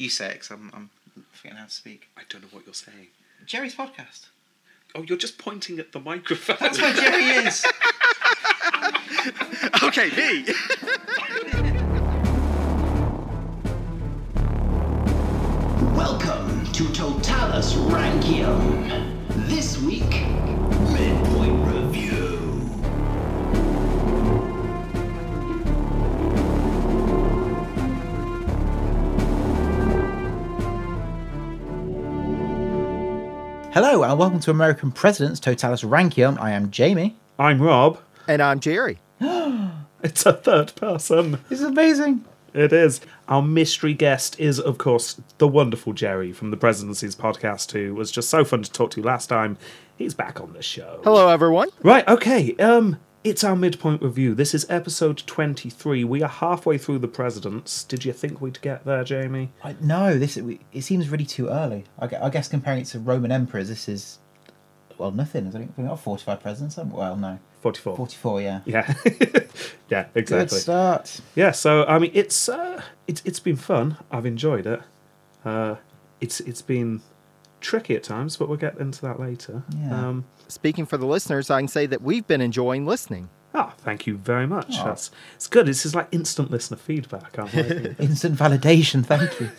You say it 'cause I'm, I'm forgetting how to speak. I don't know what you're saying. Jerry's podcast. Oh, you're just pointing at the microphone. That's where Jerry is. okay, me. Welcome to Totalus Rankium. This week, Hello and welcome to American Presidents Totalus Rankium. I am Jamie. I'm Rob. And I'm Jerry. It's a third person. This is amazing. It is. Our mystery guest is, of course, the wonderful Jerry from the Presidency's podcast, who was just so fun to talk to last time. He's back on the show. Hello, everyone. Right, okay. Um, it's our midpoint review. This is episode 23. We are halfway through the presidents. Did you think we'd get there, Jamie? I, no, this it seems really too early. I, I guess comparing it to Roman emperors, this is well nothing. I think we've got forty-five presidents. Well, no, 44. forty-four. Yeah, Yeah. yeah, exactly. good start. Yeah, so I mean it's uh it's it's been fun. I've enjoyed it. Uh it's it's been tricky at times, but we'll get into that later. Yeah. Um Speaking for the listeners, I can say that we've been enjoying listening. Ah, thank you very much. Aw. That's it's good. This is like instant listener feedback. I'm liking it. Instant validation. Thank you.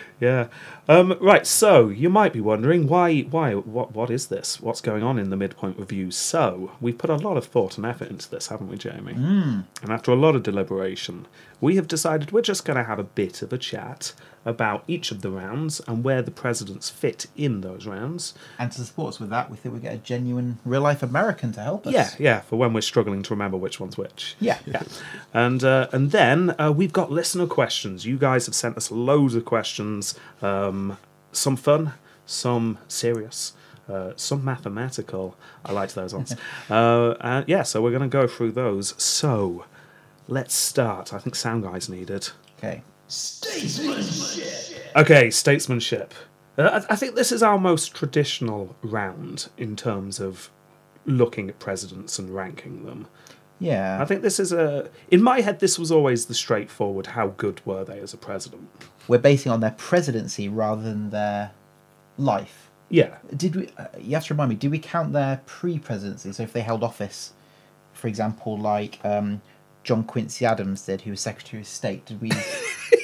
yeah. Um, right. So you might be wondering why, why, what, what is this? What's going on in the midpoint review? So we've put a lot of thought and effort into this, haven't we, Jamie? Mm. And after a lot of deliberation, we have decided we're just going to have a bit of a chat about each of the rounds and where the presidents fit in those rounds. and to support us with that, we think we get a genuine, real-life American to help us. Yeah, yeah, for when we're struggling to remember which one's which. Yeah. yeah. And uh, and then uh, we've got listener questions. You guys have sent us loads of questions. Um, some fun, some serious, uh, some mathematical. I liked those ones. uh, and yeah, so we're going to go through those. So let's start. I think sound guys needed. Okay. Statesmanship. Okay, statesmanship. Uh, I, I think this is our most traditional round in terms of looking at presidents and ranking them. Yeah. I think this is a. In my head, this was always the straightforward. How good were they as a president? we're basing on their presidency rather than their life. Yeah, Did we? Uh, you have to remind me. Did we count their pre-presidency? So if they held office, for example, like um, John Quincy Adams did, who was Secretary of State. Did we?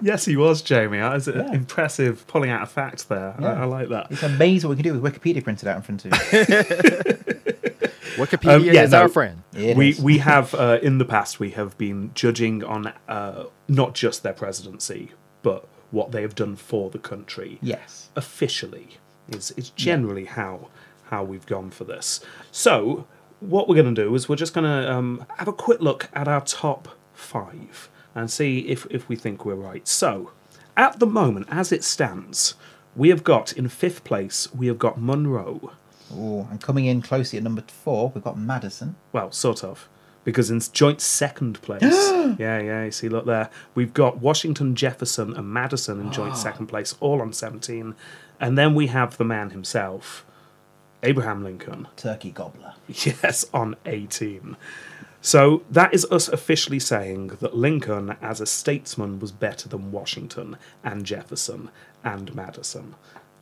yes, he was Jamie. That is Yeah. impressive. Pulling out a fact there. I, Yeah. I like that. it's amazing what we can do with Wikipedia printed out in front of you. Wikipedia Um, yeah, is no. our friend. We is. we have uh, in the past we have been judging on uh, not just their presidency, but what they have done for the country. yes. officially is is generally how how we've gone for this. So what we're going to do is we're just going to um, have a quick look at our top five and see if if we think we're right. So at the moment, as it stands, we have got in fifth place we have got Monroe. Oh, and coming in closely at number four, we've got Madison. Well, sort of. Because in joint second place, yeah, yeah, you see, look there, we've got Washington, Jefferson, and Madison in joint second place, all on 17. And then we have the man himself, Abraham Lincoln, Turkey Gobbler. yes, on 18. So that is us officially saying that Lincoln, as a statesman, was better than Washington and Jefferson and Madison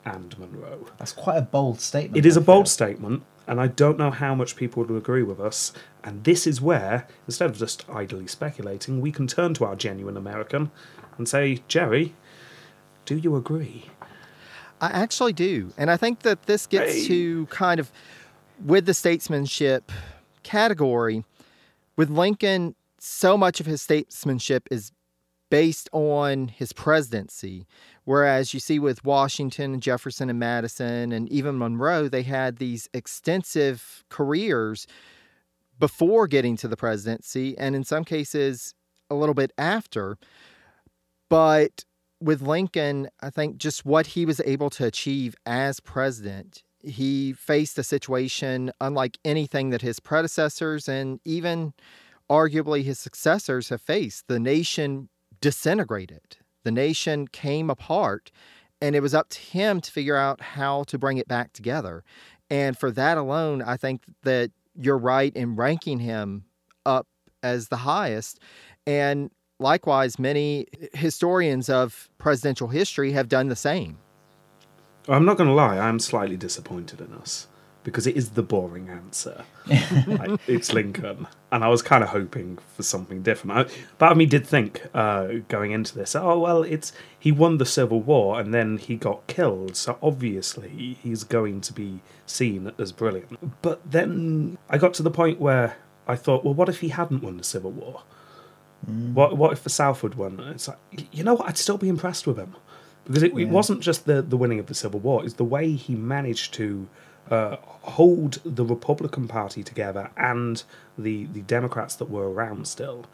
and Monroe. That's quite a bold statement. It is I a bold statement, and I don't know how much people would agree with us. And this is where, instead of just idly speculating, we can turn to our genuine American and say, Jerry, do you agree? I actually do. And I think that this gets Hey. to kind of with the statesmanship category. With Lincoln, so much of his statesmanship is based on his presidency. Whereas you see with Washington and Jefferson and Madison and even Monroe, they had these extensive careers before getting to the presidency, and in some cases, a little bit after. But with Lincoln, I think just what he was able to achieve as president, he faced a situation unlike anything that his predecessors and even arguably his successors have faced. The nation disintegrated, the nation came apart, and it was up to him to figure out how to bring it back together. And for that alone, I think that you're right in ranking him up as the highest. And likewise, many eh, historians of presidential history have done the same. I'm not going to lie, I'm slightly disappointed in us because it is the boring answer. Like, it's Lincoln. And I was kind of hoping for something different. I, part of me did think uh, going into this, oh, well, it's he won the Civil War and then he got killed. So obviously he's going to be seen as brilliant. But then I got to the point where I thought, well, what if he hadn't won the Civil War? What what if the South had won? It's like you know what? I'd still be impressed with him because it, it wasn't just the the winning of the Civil War; it's the way he managed to uh, hold the Republican Party together and the the Democrats that were around still.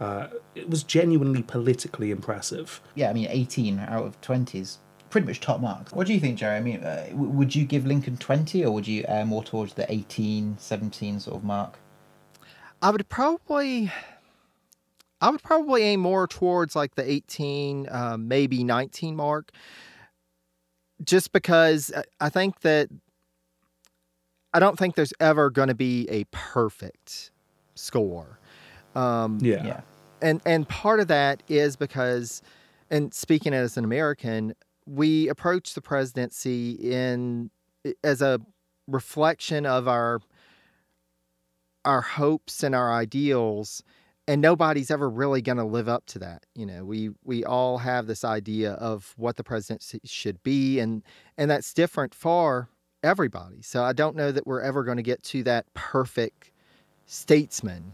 Uh, it was genuinely politically impressive. Yeah, I mean, 18 out of 20 is pretty much top marks. What do you think, Jerry? I mean, uh, w- would you give Lincoln 20 or would you err more towards the 18, 17 sort of mark? I would probably, I would probably aim more towards like the 18, um, maybe 19 mark, just because I- I think that I don't think there's ever going to be a perfect score. Um, Yeah, Yeah. and and part of that is because and speaking as an american we approach the presidency in as a reflection of our our hopes and our ideals and nobody's ever really going to live up to that you know? We we all have this idea of what the presidency should be and and that's different for everybody. So i don't know that we're ever going to get to that perfect statesman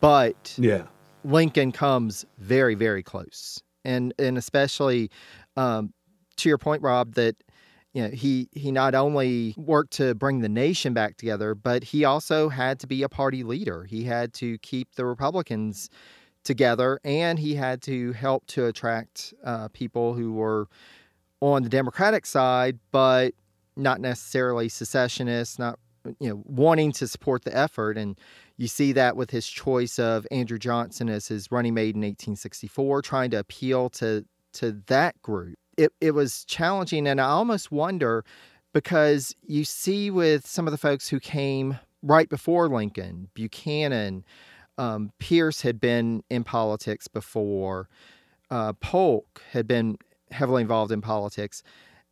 but yeah, Lincoln comes very, very close, and and especially um, to your point, Rob, that you know he he not only worked to bring the nation back together, but he also had to be a party leader. He had to keep the Republicans together, and he had to help to attract uh, people who were on the Democratic side, but not necessarily secessionists, not you know wanting to support the effort and you see that with his choice of Andrew Johnson as his running mate in 1864, trying to appeal to to that group. It it was challenging, and I almost wonder because you see with some of the folks who came right before Lincoln, Buchanan, um, Pierce had been in politics before, uh, Polk had been heavily involved in politics,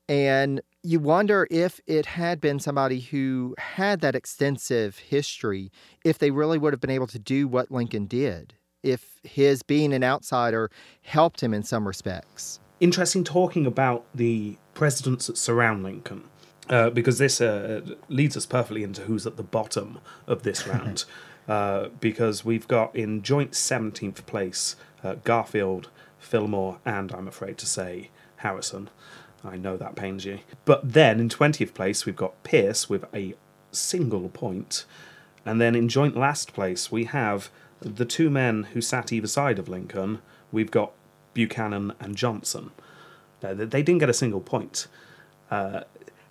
and you wonder if it had been somebody who had that extensive history, if they really would have been able to do what Lincoln did, if his being an outsider helped him in some respects. Interesting talking about the presidents that surround Lincoln, uh, because this uh, leads us perfectly into who's at the bottom of this round. uh, because we've got in joint 17th place uh, Garfield, Fillmore, and I'm afraid to say Harrison. I know that pains you. But then in 20th place, we've got Pierce with a single point. And then in joint last place, we have the two men who sat either side of Lincoln. We've got Buchanan and Johnson. They they didn't get a single point. Uh,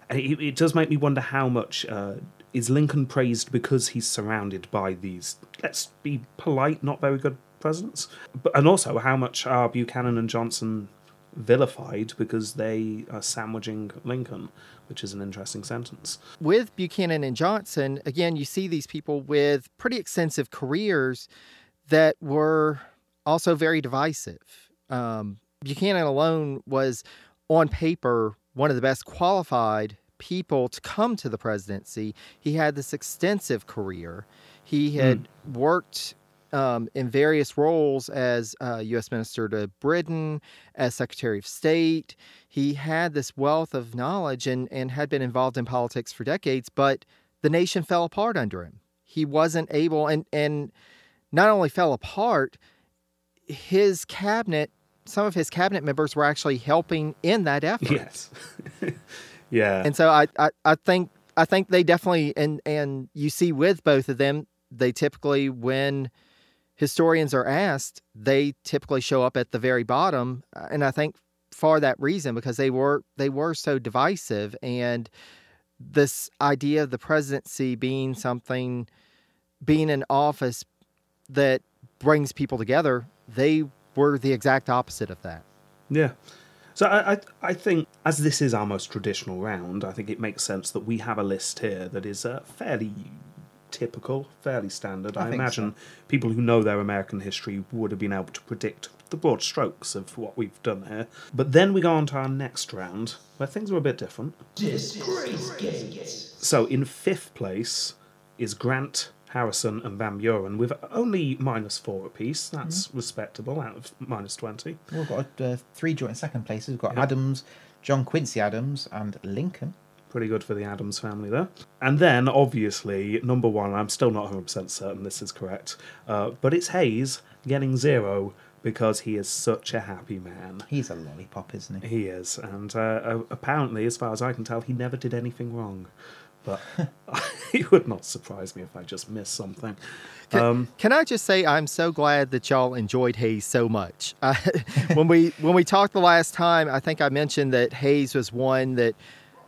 it, it does make me wonder how much uh, is Lincoln praised because he's surrounded by these, let's be polite, not very good presidents. But, and also how much are Buchanan and Johnson vilified because they are sandwiching Lincoln, which is an interesting sentence. with Buchanan and Johnson, again, you see these people with pretty extensive careers that were also very divisive. Um, Buchanan alone was, on paper, one of the best qualified people to come to the presidency. He had this extensive career. He had worked um, in various roles as uh, U.S. Minister to Britain, as Secretary of State. He had this wealth of knowledge and, and had been involved in politics for decades, but the nation fell apart under him. He wasn't able, and, and not only fell apart, his cabinet, some of his cabinet members were actually helping in that effort. Yes. yeah. And so I, I, I think I think they definitely and and you see with both of them, they typically when historians are asked, they typically show up at the very bottom. And I think for that reason, because they were they were so divisive and this idea of the presidency being something being an office that brings people together, they were the exact opposite of that. Yeah. So I, I I think as this is our most traditional round, I think it makes sense that we have a list here that is uh, fairly typical, fairly standard. I, I think imagine people who know their American history would have been able to predict the broad strokes of what we've done here. But then we go on to our next round, where things are a bit different. Disgracegate. So in fifth place is Grant, Harrison, and Van Buren with only minus four apiece. That's Mm-hmm. respectable out of minus 20. We've got uh, three joint second places. We've got Yeah. Adams, John Quincy Adams, and Lincoln. Pretty good for the Adams family there. And then, obviously, number one, I'm still not 100% certain this is correct, uh, but it's Hayes getting zero because he is such a happy man. He's a lollipop, isn't he? He is, and uh, apparently, as far as I can tell, he never did anything wrong. But it would not surprise me if I just missed something. Can, Um, can I just say I'm so glad that y'all enjoyed Hayes so much. I, when we when we talked the last time, I think I mentioned that Hayes was one that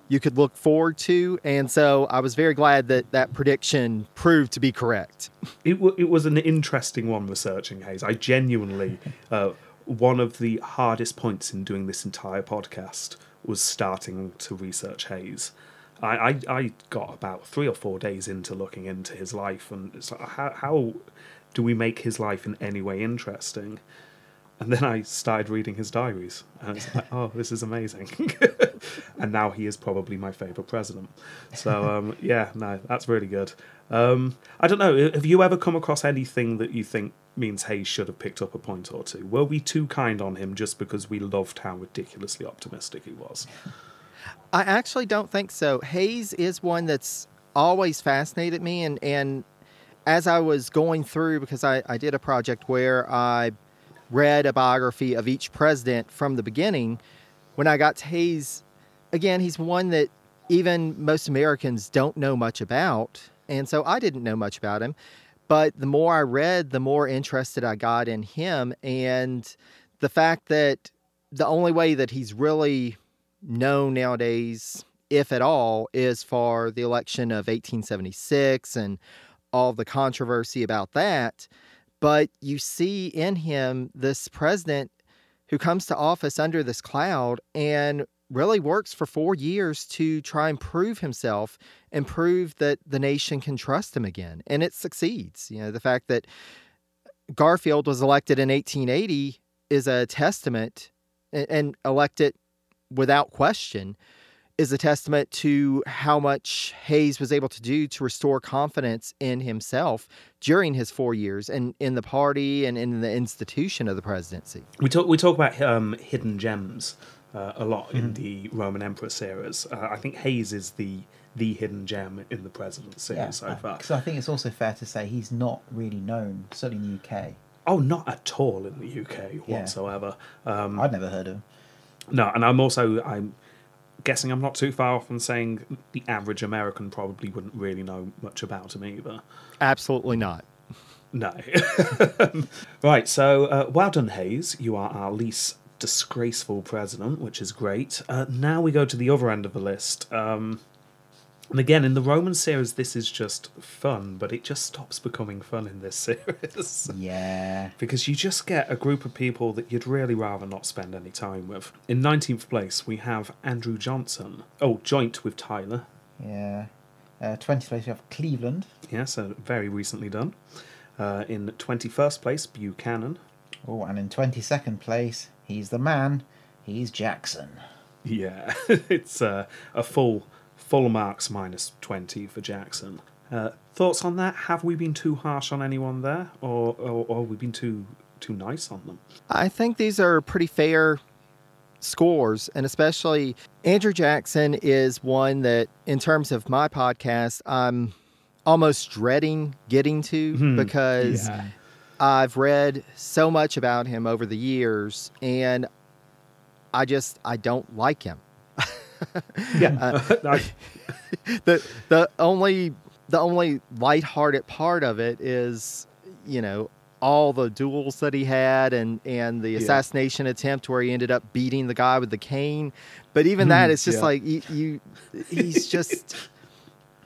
you could look forward to, and so I was very glad that that prediction proved to be correct. It, w- it was an interesting one researching Hayes. I genuinely, uh, one of the hardest points in doing this entire podcast was starting to research Hayes. I, I, I got about three or four days into looking into his life, and it's like, how, how do we make his life in any way interesting? And then I started reading his diaries, and it's like, "Oh, this is amazing!" and now he is probably my favorite president. So, um, yeah, no, that's really good. Um, I don't know. Have you ever come across anything that you think means Hayes should have picked up a point or two? Were we too kind on him just because we loved how ridiculously optimistic he was? I actually don't think so. Hayes is one that's always fascinated me, and and as I was going through, because I, I did a project where I read a biography of each president from the beginning, when I got to Hayes, again, he's one that even most Americans don't know much about, and so I didn't know much about him. But the more I read, the more interested I got in him, and the fact that the only way that he's really known nowadays, if at all, is for the election of 1876 and all the controversy about that. But you see in him this president who comes to office under this cloud and really works for four years to try and prove himself and prove that the nation can trust him again. And it succeeds. You know, the fact that Garfield was elected in 1880 is a testament and- and elected without question is a testament to how much Hayes was able to do to restore confidence in himself during his four years and in the party and in the institution of the presidency. We talk we talk about um, hidden gems uh, a lot in the Roman Emperor series. Uh, I think Hayes is the the hidden gem in the presidency so far. So I think it's also fair to say he's not really known, certainly in the UK. Oh, not at all in the UK Yeah. whatsoever. Um, I'd never heard of him. No, and I'm also I'm guessing I'm not too far off in saying the average American probably wouldn't really know much about him either. Absolutely not. No. right, so uh, well done, Hayes. You are our least disgraceful president, which is great. Uh, now we go to the other end of the list. Um, and again, in the Roman series, this is just fun, but it just stops becoming fun in this series. Yeah. because you just get a group of people that you'd really rather not spend any time with. In 19th place, we have Andrew Johnson. Oh, joint with Tyler. Yeah. Uh, 20th place, we have Cleveland. Yeah, so very recently done. Uh, in 21st place, Buchanan. Oh, and in 22nd place, he's the man. He's Jackson. Yeah, it's uh, a full full marks minus 20 for Jackson. Uh, thoughts on that? Have we been too harsh on anyone there, or, or, or have we been too too nice on them? I think these are pretty fair scores, and especially Andrew Jackson is one that, in terms of my podcast, I'm almost dreading getting to because Yeah. I've read so much about him over the years, and I just I don't like him. Yeah, I- the the only the only lighthearted part of it is you know all the duels that he had and and the Yeah. assassination attempt where he ended up beating the guy with the cane but even that it's just Yeah. like you, you he's just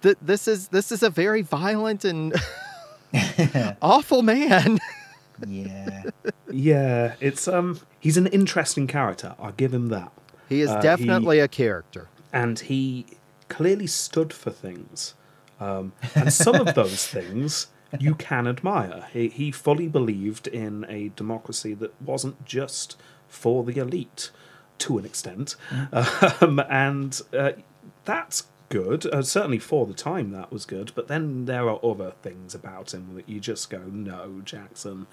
th- this is this is a very violent and awful man Yeah. yeah, it's um, he's an interesting character. I'll give him that. He is Uh, he- definitely a character and he clearly stood for things Um, and some of those things you can admire. He, he fully believed in a democracy that wasn't just for the elite, to an extent. Um, and uh, that's good. Uh, certainly for the time, that was good. But then there are other things about him that you just go, no, Jackson.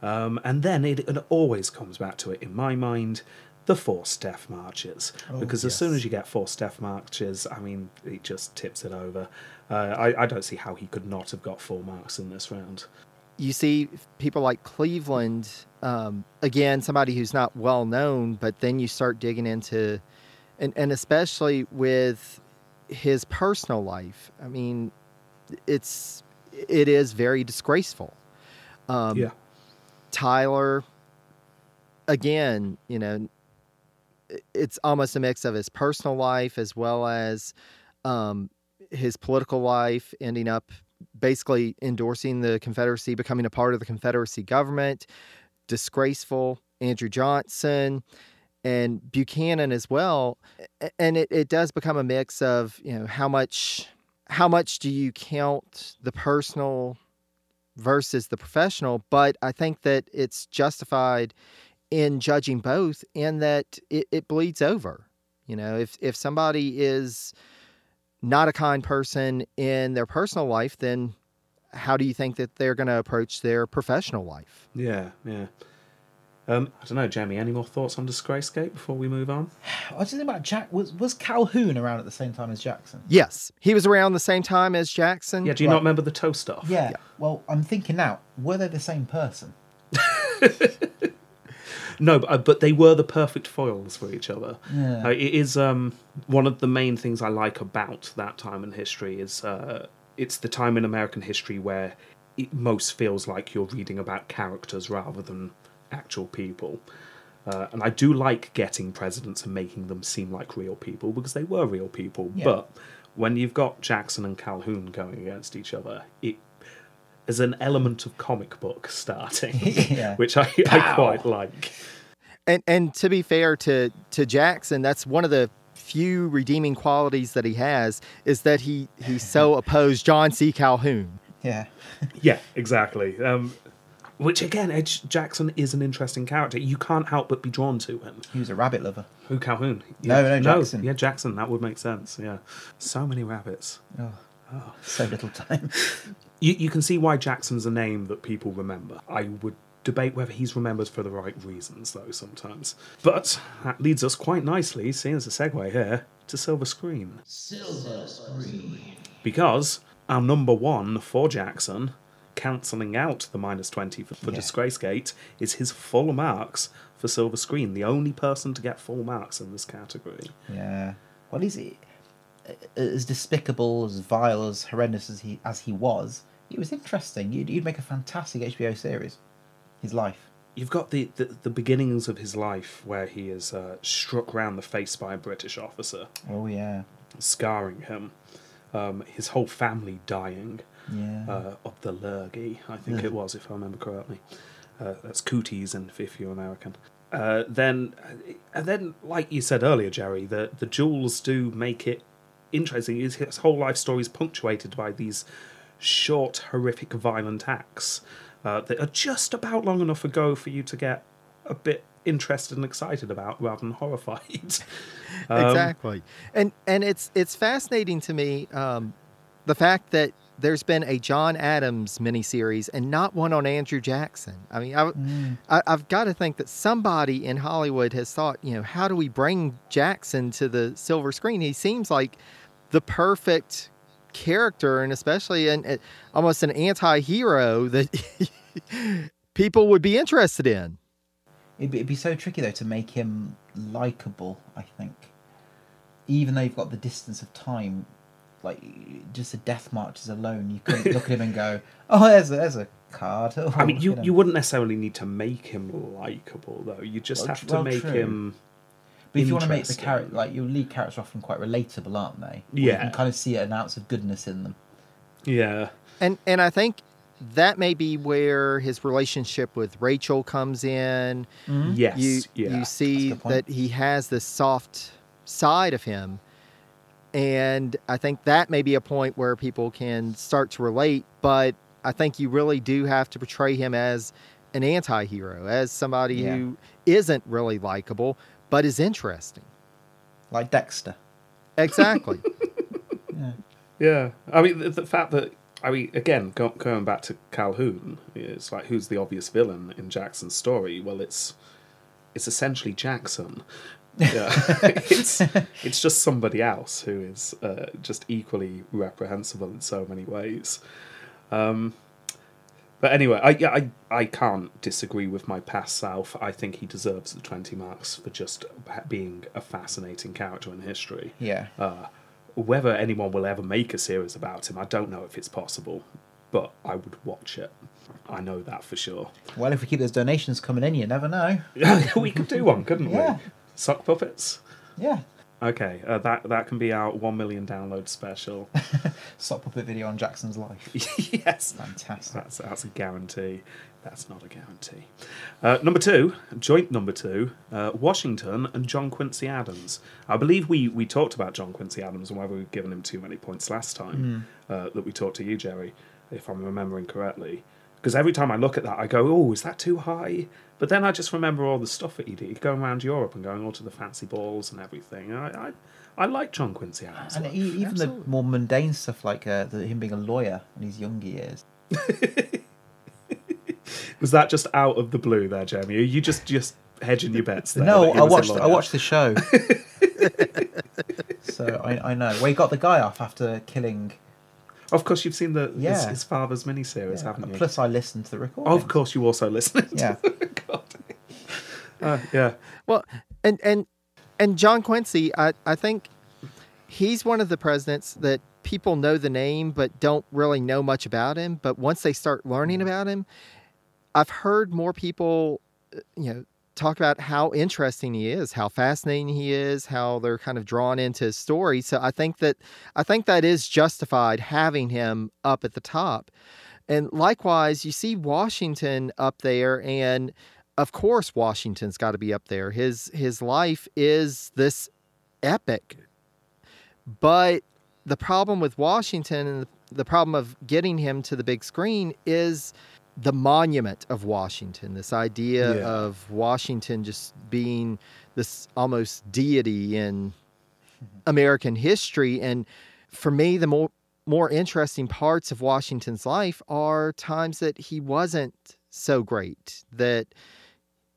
Um, and then it, it always comes back to it, in my mind, the four death marches. because as soon as you get four death marches, I mean, it just tips it over. Uh, I, I don't see how he could not have got four marks in this round. you see people like Cleveland, um, again, somebody who's not well known, but then you start digging into, and, and especially with his personal life. I mean, it's it is very disgraceful. Um, yeah. Tyler, again, you know, it's almost a mix of his personal life as well as um, his political life, ending up basically endorsing the Confederacy, becoming a part of the Confederacy government, disgraceful. Andrew Johnson and Buchanan as well. And it, it does become a mix of, you know, how much how much do you count the personal versus the professional? But I think that it's justified in judging both in that it, it bleeds over. You know, if if somebody is not a kind person in their personal life, then how do you think that they're going to approach their professional life? Yeah, yeah. Um, I don't know, Jamie. Any more thoughts on Disgracegate before we move on? I was thinking about Jack. Was was Calhoun around at the same time as Jackson? Yes, he was around the same time as Jackson. Yeah. Do you Right. not remember the toast off? Yeah. Well, I'm thinking now. Were they the same person? No, but, uh, but they were the perfect foils for each other. Yeah. Uh, it is um, one of the main things I like about that time in history is uh, it's the time in American history where it most feels like you're reading about characters rather than actual people. Uh, and I do like getting presidents and making them seem like real people because they were real people. Yeah. But when you've got Jackson and Calhoun going against each other, it is an element of comic book starting, Yeah. which I, I quite like. And and to be fair to to Jackson, that's one of the few redeeming qualities that he has is that he he so opposed John C. Calhoun. Yeah. Yeah, exactly. Um, which again, Edge Jackson is an interesting character. You can't help but be drawn to him. He was a rabbit lover. Who Calhoun? No, no, Jackson. Yeah, Jackson. That would make sense. Yeah, so many rabbits. Oh, so little time. You you can see why Jackson's a name that people remember. I would debate whether he's remembered for the right reasons, though. Sometimes, but that leads us quite nicely, seeing as a segue here, to Silver Screen. Silver screen. because our number one for Jackson, cancelling out the minus 20 for, for Yeah. Disgracegate, is his full marks for Silver Screen, the only person to get full marks in this category. Yeah. Well, is he uh, as despicable, as vile, as horrendous as he as he was? He was interesting. You'd, you'd make a fantastic HBO series. His life. You've got the, the, the beginnings of his life where he is uh, struck round the face by a British officer, Oh yeah. scarring him. Um, his whole family dying Yeah. uh, of the lurgy, I think it was, if I remember correctly. Uh, that's cooties, and if you're American. Uh, then, and then, like you said earlier, Jerry, the the jewels do make it interesting. His, his whole life story is punctuated by these short, horrific, violent acts uh, that are just about long enough ago for you to get a bit interested and excited about, rather than horrified. Um, exactly. And and it's it's fascinating to me um, the fact that there's been a John Adams miniseries and not one on Andrew Jackson. I mean, I, I, I've got to think that somebody in Hollywood has thought, you know, how do we bring Jackson to the silver screen? He seems like the perfect character, and especially an, uh, almost an anti-hero that people would be interested in. It'd be, it'd be so tricky though to make him likable. I think, even though you've got the distance of time, like just the death marches alone, you couldn't look at him and go, "Oh, there's a, there's a card." Oh, I mean, you, you wouldn't necessarily need to make him likable, though. You just Well, have to well, make true. him. But if you want to make the character like your lead characters are often quite relatable, aren't they? Or Yeah. you can kind of see an ounce of goodness in them. Yeah. And and I think that may be where his relationship with Rachel comes in. Mm-hmm. Yes. You yeah. you see that he has this soft side of him. And I think that may be a point where people can start to relate, but I think you really do have to portray him as an anti hero, as somebody Yeah. who isn't really likable, but is interesting. Like Dexter. Exactly. Yeah, yeah. I mean the, the fact that I mean again go, going back to Calhoun, it's like who's the obvious villain in Jackson's story? Well, it's it's essentially Jackson. Yeah, it's it's just somebody else who is uh, just equally reprehensible in so many ways. Um, but anyway, I yeah I I can't disagree with my past self. I think he deserves the twenty marks for just being a fascinating character in history. Yeah. Uh, whether anyone will ever make a series about him, I don't know if it's possible, but I would watch it. I know that for sure. Well, if we keep those donations coming in, you never know. we could do one, couldn't Yeah. we? Sock puppets. Yeah. Okay, uh, that that can be our one million download special. Sock puppet video on Jackson's life. yes, Fantastic. that's that's a guarantee. That's not a guarantee. Uh, number two, joint number two, uh, Washington and John Quincy Adams. I believe we, we talked about John Quincy Adams and whether we've given him too many points last time uh, that we talked to you, Jerry, if I'm remembering correctly. Because every time I look at that, I go, oh, is that too high? But then I just remember all the stuff that he did, going around Europe and going all to the fancy balls and everything. I, I, I like John Quincy Adams. And e- even the more mundane stuff like uh, the, him being a lawyer in his younger years. Was that just out of the blue there, Jeremy? Are you just just hedging your bets there? no, I watched. I watched the show. so I, I know. Well, he got the guy off after killing. Of course, you've seen the his, Yeah. his father's miniseries, Yeah, haven't you? Plus, I listened to the recording. of course, you also listened. Yeah. God. Uh, yeah. Well, and and and John Quincy, I I think he's one of the presidents that people know the name but don't really know much about him. But once they start learning about him, I've heard more people, uh, you know, talk about how interesting he is, how fascinating he is, how they're kind of drawn into his story. So I think that I think that is justified having him up at the top. And likewise, you see Washington up there and of course Washington's got to be up there. His his life is this epic. But the problem with Washington and the problem of getting him to the big screen is the monument of Washington. This idea Yeah. of Washington just being this almost deity in American history and for me the more more interesting parts of Washington's life are times that he wasn't so great that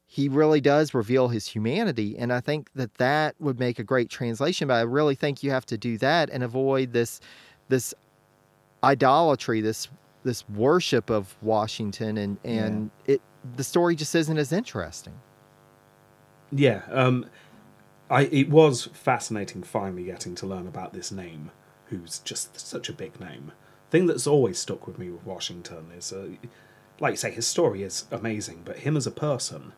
he really does reveal his humanity and i think that that would make a great translation but i really think you have to do that and avoid this this idolatry this this worship of washington and and it the story just isn't as interesting Yeah. Um, I it was fascinating finally getting to learn about this name, who's just such a big name. Thing that's always stuck with me with Washington is, uh, like you say, his story is amazing, but him as a person,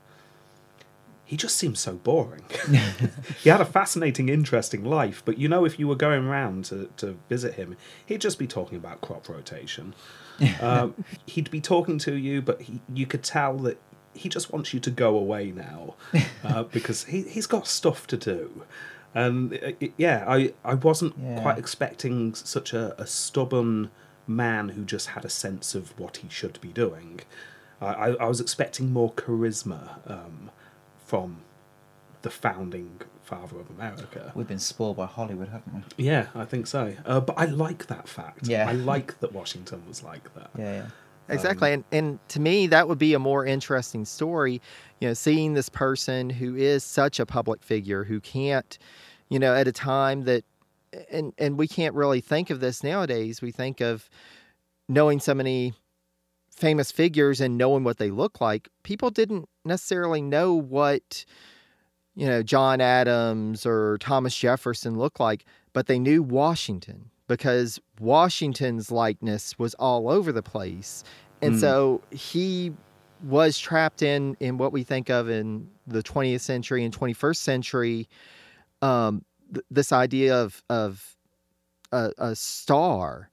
he just seems so boring. he had a fascinating, interesting life, but you know, if you were going around to, to visit him, he'd just be talking about crop rotation. um, he'd be talking to you, but he, you could tell that he just wants you to go away now uh, because he, he's got stuff to do. And uh, it- yeah, I, I wasn't Yeah. quite expecting such a, a stubborn man who just had a sense of what he should be doing. I, I, I was expecting more charisma um, from the founding father of America. We've been spoiled by Hollywood, haven't we? Yeah, I think so. Uh, but I like that fact. Yeah. I like that Washington was like that. Yeah, yeah. Exactly. and and to me that would be a more interesting story, you know, seeing this person who is such a public figure who can't, you know, at a time that and and we can't really think of this nowadays. We think of knowing so many famous figures and knowing what they look like. People didn't necessarily know what you know, John Adams or Thomas Jefferson looked like, but they knew Washington because Washington's likeness was all over the place. And Mm. so he was trapped in in what we think of in the 20th century and 21st century um th- this idea of of a, a star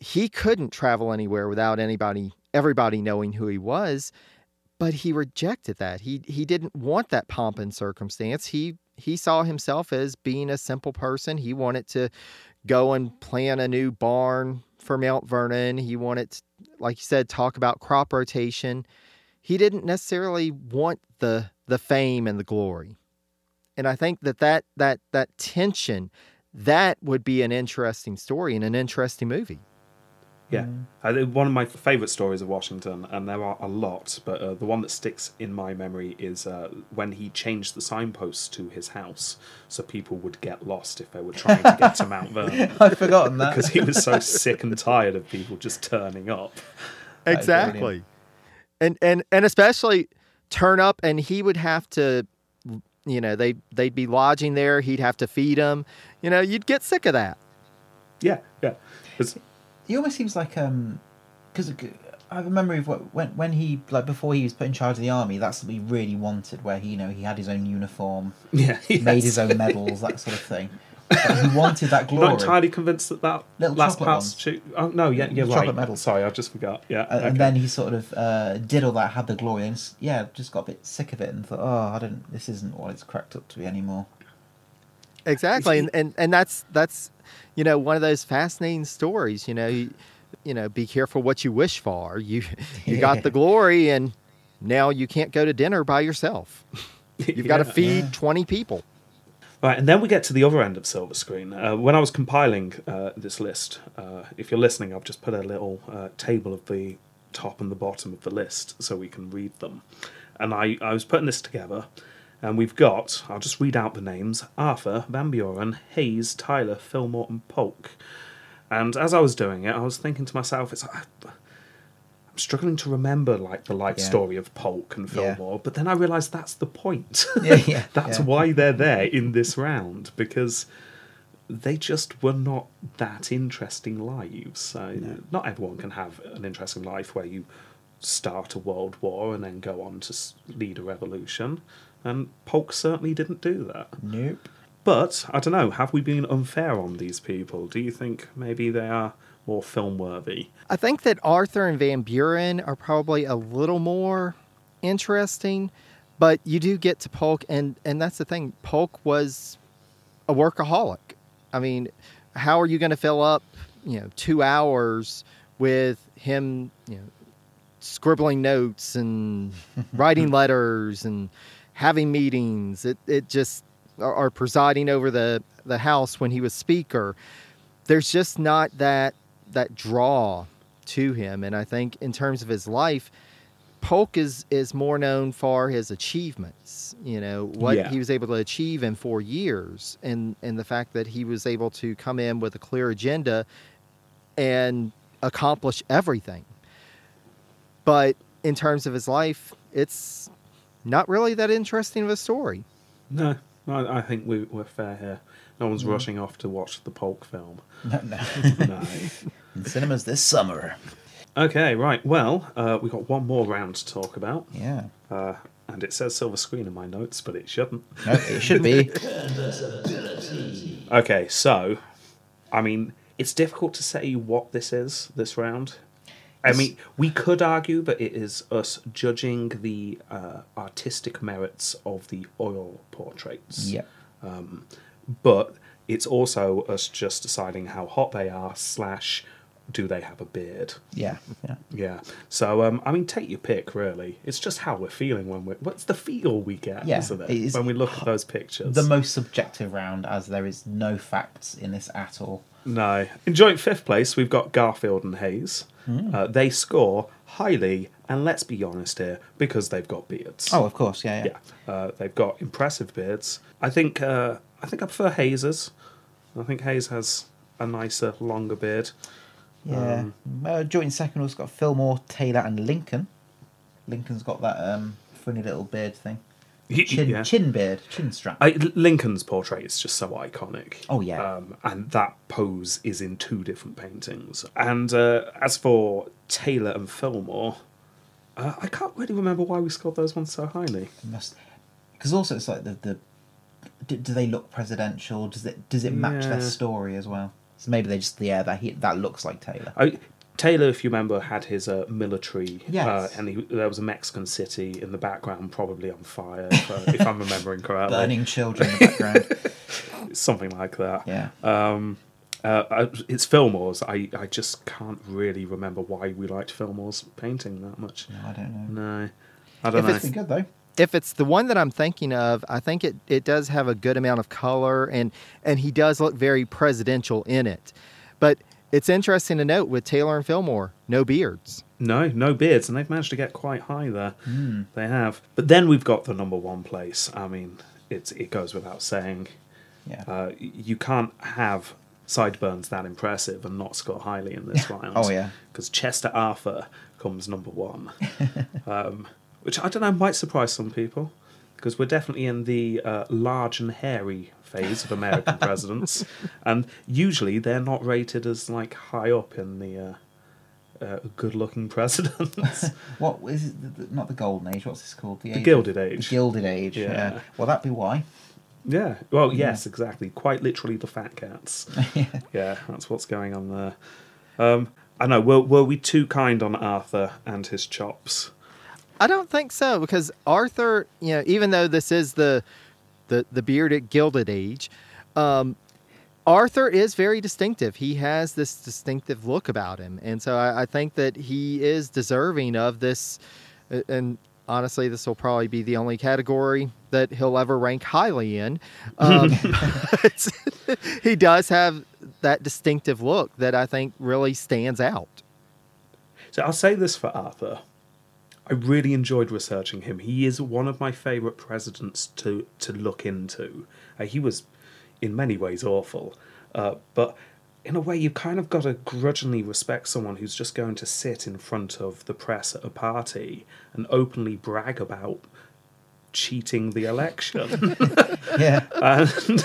he couldn't travel anywhere without anybody everybody knowing who he was but he rejected that. He he didn't want that pomp and circumstance. He he saw himself as being a simple person. He wanted to go and plan a new barn for Mount Vernon. He wanted, to, like you said, talk about crop rotation. He didn't necessarily want the the fame and the glory. And I think that that that that tension that would be an interesting story and an interesting movie. Yeah, I think one of my favourite stories of Washington, and there are a lot, but uh, the one that sticks in my memory is uh, when he changed the signposts to his house so people would get lost if they were trying to get to Mount Vernon. I'd forgotten that. Because he was so sick and tired of people just turning up. Exactly and and and especially turn up and he would have to you know they they'd be lodging there he'd have to feed them you know you'd get sick of that Yeah, yeah. 'Cause- He almost seems like um, because I have a memory of what when when he like before he was put in charge of the army. That's what he really wanted, where he you know he had his own uniform, yeah, made his own medals, that sort of thing. But he wanted that I'm glory. not entirely convinced that that Little last chocolate part's ones. true. Oh no, yeah, you're Chocolate right. medals. Sorry, I just forgot. Yeah, And, and then he sort of uh, did all that, had the glory, and s- yeah, just got a bit sick of it, and thought, oh, I don't, this isn't what it's cracked up to be anymore. exactly and, and and that's that's you know one of those fascinating stories you know you, you know be careful what you wish for you you got the glory and now you can't go to dinner by yourself you've got to Yeah. feed 20 people Right, and then we get to the other end of Silver Screen. Uh, when I was compiling uh, this list, uh, if you're listening, I've just put a little uh, table of the top and the bottom of the list so we can read them. And I, I was putting this together, and we've got, I'll just read out the names Arthur, Van Buren, Hayes, Tyler, Fillmore, and Polk. And as I was doing it, I was thinking to myself, it's like, I'm struggling to remember like the life Yeah. story of Polk and Yeah. Fillmore, but then I realised that's the point. Yeah, yeah, that's yeah. why they're there in this round because they just were not that interesting lives. So not everyone can have an interesting life where you start a world war and then go on to lead a revolution. And Polk certainly didn't do that. Nope. But I don't know. Have we been unfair on these people? Do you think maybe they are more film worthy? I think that Arthur and Van Buren are probably a little more interesting, but you do get to Polk, and and that's the thing. Polk was a workaholic. I mean, how are you going to fill up, you know, two hours with him, you know, scribbling notes and writing letters and having meetings? It it just or, or presiding over the the house when he was speaker. There's just not that that draw to him, and I think in terms of his life, Polk is is more known for his achievements. You know what Yeah. he was able to achieve in four years, and and the fact that he was able to come in with a clear agenda and accomplish everything. But in terms of his life, it's not really that interesting of a story. No, I, I think we, we're fair here. No one's rushing off to watch the Polk film. No, no. No. In cinemas this summer. okay, right. Well, uh, we've got one more round to talk about. Yeah. Uh, and it says silver screen in my notes, but it shouldn't. No, it should be. Okay, so, I mean, it's difficult to say what this is this round. I mean, we could argue that it is us judging the uh, artistic merits of the oil portraits. yeah. But it's also us just deciding how hot they are, slash, do they have a beard? Yeah. Yeah. Yeah. So, um, I mean, take your pick, really. It's just how we're feeling when we're. What's the feel we get, Yeah, isn't it? it is when we look at those pictures. The most subjective round, as there is no facts in this at all. No. In joint fifth place, we've got Garfield and Hayes. Hmm. Uh, they score highly, and let's be honest here, because they've got beards. Oh, of course. Yeah. Yeah. yeah. Uh, they've got impressive beards. I think. Uh, I think I prefer Hayes's. I think Hayes has a nicer, longer beard. Yeah. Um, uh, joint second also got Fillmore, Taylor, and Lincoln. Lincoln's got that um, funny little beard thing. Chin, yeah. chin beard, chin strap. I, Lincoln's portrait is just so iconic. Oh, yeah. um, and that pose is in two different paintings. And uh, as for Taylor and Fillmore, uh, I can't really remember why we scored those ones so highly. Must because also it's like the the do, do they look presidential? Does it does it match their story as well? So maybe they just yeah that he, that looks like Taylor. I, Taylor, if you remember, had his uh, military, Yes. uh, and he, there was a Mexican city in the background, probably on fire, if, uh, if I'm remembering correctly. Burning children in the background. Something like that. Yeah. Um, uh, I- it's Fillmore's. I, I just can't really remember why we liked Fillmore's painting that much. No, I don't know. No, I don't If know. It's pretty good though. if it's the one that I'm thinking of, I think it, it does have a good amount of color and and he does look very presidential in it. But it's interesting to note with Taylor and Fillmore, no beards. No, no beards, and they've managed to get quite high there. They have. But then we've got the number one place. I mean, it's it goes without saying. Yeah. Uh, you can't have sideburns that impressive and not score highly in this round. Oh, yeah. Because Chester Arthur comes number one, um, which I don't know might surprise some people, because we're definitely in the uh, large and hairy phase of American presidents, and usually they're not rated as like high up in the. Uh, uh, good-looking presidents. What is it? The, the- not the golden age. What's this called? The age of- Gilded Age. The Gilded Age. Yeah. Yeah. Well, that'd be why. yeah. Well, yes, exactly. Quite literally, the fat cats. yeah. Yeah, that's what's going on there. Um, I know. Were, were we too kind on Arthur and his chops? I don't think so because Arthur, you know, even though this is the the the bearded gilded age, um, Arthur is very distinctive. He has this distinctive look about him, and so I, I think that he is deserving of this. And honestly, this will probably be the only category that he'll ever rank highly in. Um, but he does have that distinctive look that I think really stands out. So I'll say this for Arthur. I really enjoyed researching him. He is one of my favourite presidents to to look into. Uh, he was, in many ways, awful, uh, but in a way, you kind of got to grudgingly respect someone who's just going to sit in front of the press at a party and openly brag about cheating the election. Yeah. and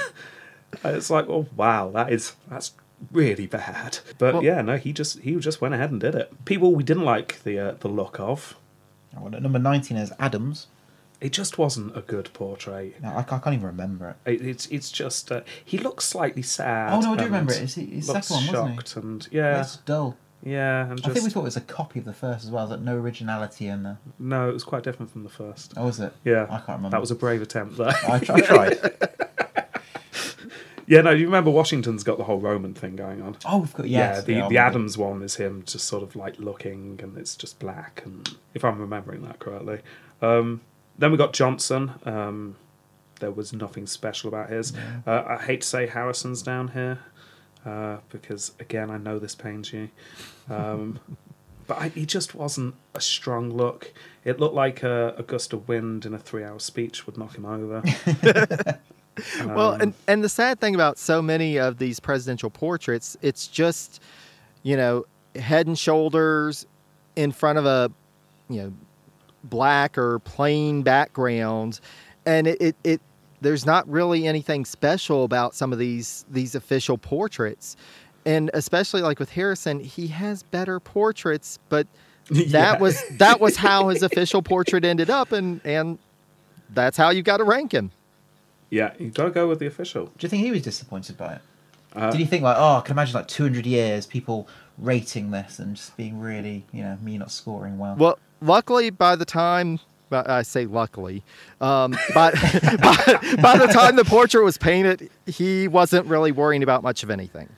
it's like, oh wow, that is that's really bad. But Well- yeah, no, he just he just went ahead and did it. People we didn't like the uh, the look of. Well, at number nineteen is Adams. It just wasn't a good portrait. No, I, I can't even remember it. It, it's it's just uh, he looks slightly sad. Oh, no, I do and remember it. It's looks second one, wasn't he? shocked and yeah, It's dull. yeah, and I think we just thought it was a copy of the first as well. That no originality in there. no, it was quite different from the first. Oh, was it? Yeah, I can't remember. That was a brave attempt there. I, tr- I tried. yeah, no, you remember Washington's got the whole Roman thing going on. Oh, we've got yeah, yes. the, yeah, the I. Adams one is him just sort of like looking, and it's just black. And if I'm remembering that correctly, um, then we got Johnson. Um, there was nothing special about his. Uh, I hate to say Harrison's down here uh, because again, I know this pains you, um, but I, he just wasn't a strong look. It looked like uh, a gust of wind in a three-hour speech would knock him over. Well, Um, and, and the sad thing about so many of these presidential portraits, it's just, you know, head and shoulders in front of a, you know, black or plain background, and it, it, it there's not really anything special about some of these these official portraits, and especially like with Harrison, he has better portraits, but that Yeah. was that was how his official portrait ended up, and and that's how you got to rank him. Yeah, you got to go with the official. Do you think he was disappointed by it? Uh, Did he think like, oh, I can imagine like 200 years people rating this and just being really, you know, me not scoring well. Well, luckily, by the time I say luckily, um, but by, by the time the portrait was painted, he wasn't really worrying about much of anything.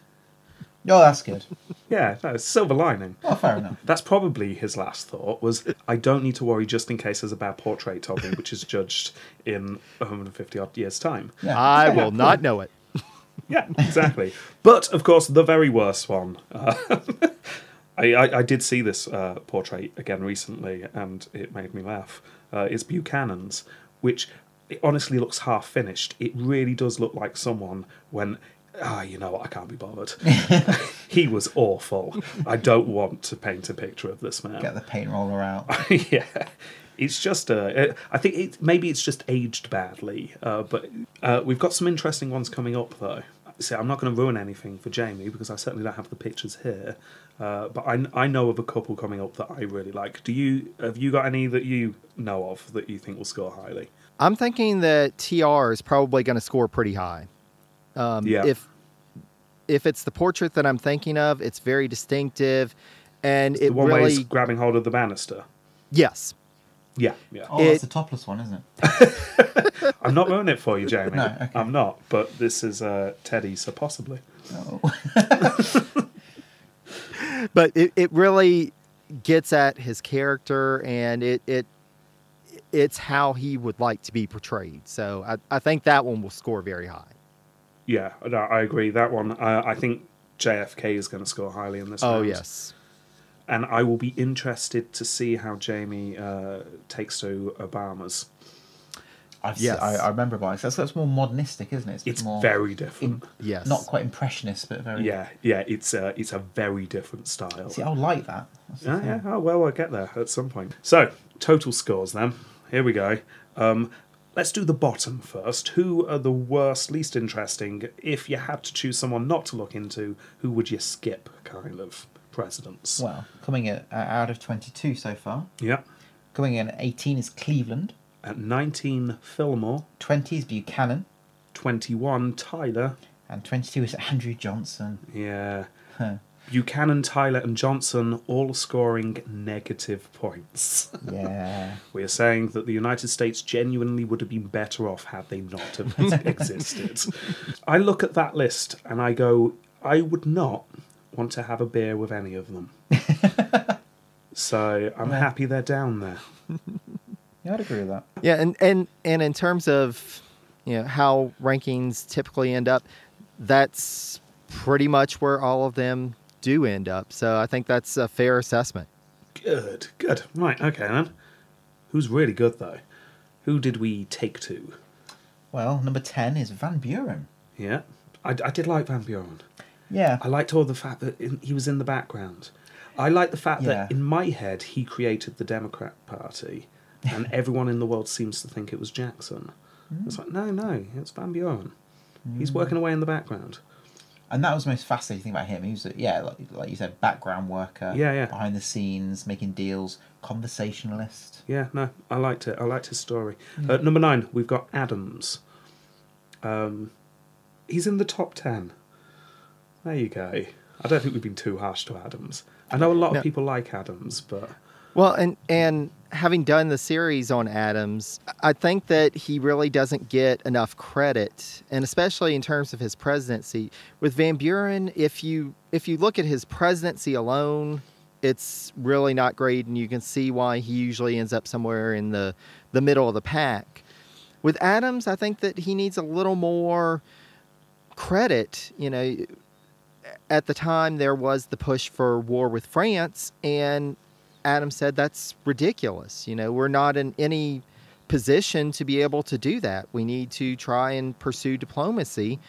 Oh, that's good. Yeah, no, it's silver lining. Oh, fair enough. That's probably his last thought was I don't need to worry just in case there's a bad portrait of me, which is judged in 150 odd years' time. Yeah. I Yeah, will not know it. Yeah, exactly. but of course, the very worst one. Uh, I, I, I did see this uh, portrait again recently, and it made me laugh. Uh, it's Buchanan's, which it honestly looks half finished. It really does look like someone when. Ah, you know what? I can't be bothered. he was awful. I don't want to paint a picture of this man. Get the paint roller out. yeah, it's just. Uh, I think it maybe it's just aged badly. Uh, but uh, we've got some interesting ones coming up though. See, I'm not going to ruin anything for Jamie because I certainly don't have the pictures here. Uh, but I, I know of a couple coming up that I really like. Do you have you got any that you know of that you think will score highly? I'm thinking that TR is probably going to score pretty high. Um, Yeah. If if it's the portrait that I'm thinking of, it's very distinctive, and the it one where he's really grabbing hold of the banister. yes, Yeah, yeah. Oh, It- a topless one, isn't it? I'm not ruining it for you, Jamie. No, okay. I'm not. But this is uh, Teddy, so possibly. Oh. but it, it really gets at his character and it it it's how he would like to be portrayed. So I, I think that one will score very high. Yeah, no, I agree. That one, uh, I think JFK is going to score highly in this. Oh round. yes. and I will be interested to see how Jamie uh, takes to Obama's. I've Yes. yes. I, I remember about it. That's, that's more modernistic, isn't it? a bit It's more very different. in- Yes. Not quite impressionist, but very. yeah, yeah, it's a it's a very different style. See, I like that. That's the Yeah, yeah. Oh well, we'll get there at some point. So total scores then. Here we go. Um, let's do the bottom first. Who are the worst, least interesting? If you had to choose someone not to look into, who would you skip? Kind of presidents. Well, coming at, uh, out of 22 so far. Yeah. Coming in at 18 is Cleveland. At 19, Fillmore. 20 is Buchanan. 21, Tyler. And 22 is Andrew Johnson. Yeah. Huh. Buchanan, Tyler, and Johnson all scoring negative points. Yeah. We are saying that the United States genuinely would have been better off had they not have existed. I look at that list and I go, I would not want to have a beer with any of them. so I'm Yeah. happy they're down there. yeah, I'd agree with that. Yeah, and and and in terms of you know how rankings typically end up, that's pretty much where all of them do end up. So I think that's a fair assessment. Good, good. Right, okay then. Who's really good though? Who did we take to? Well, number 10 is Van Buren. Yeah, I, I did like Van Buren. Yeah. I liked all the fact that in, he was in the background. I like the fact Yeah. that in my head he created the Democrat Party, and everyone in the world seems to think it was Jackson. It's mm. like no, no, it's Van Buren. He's mm. working away in the background. And that was the most fascinating thing about him. He was, yeah, like, like you said, background worker. Yeah, yeah. Behind the scenes, making deals, conversationalist. Yeah, no, I liked it. I liked his story. Uh, number nine, we've got Adams. Um, he's in the top ten. There you go. I don't think we've been too harsh to Adams. I know a lot No. of people like Adams, but Well, and and having done the series on Adams, I think that he really doesn't get enough credit, and especially in terms of his presidency. With Van Buren, if you if you look at his presidency alone, it's really not great, and you can see why he usually ends up somewhere in the the middle of the pack. With Adams, I think that he needs a little more credit. You know, at the time there was the push for war with France, and Adam said that's ridiculous. You know, we're not in any position to be able to do that. We need to try and pursue diplomacy.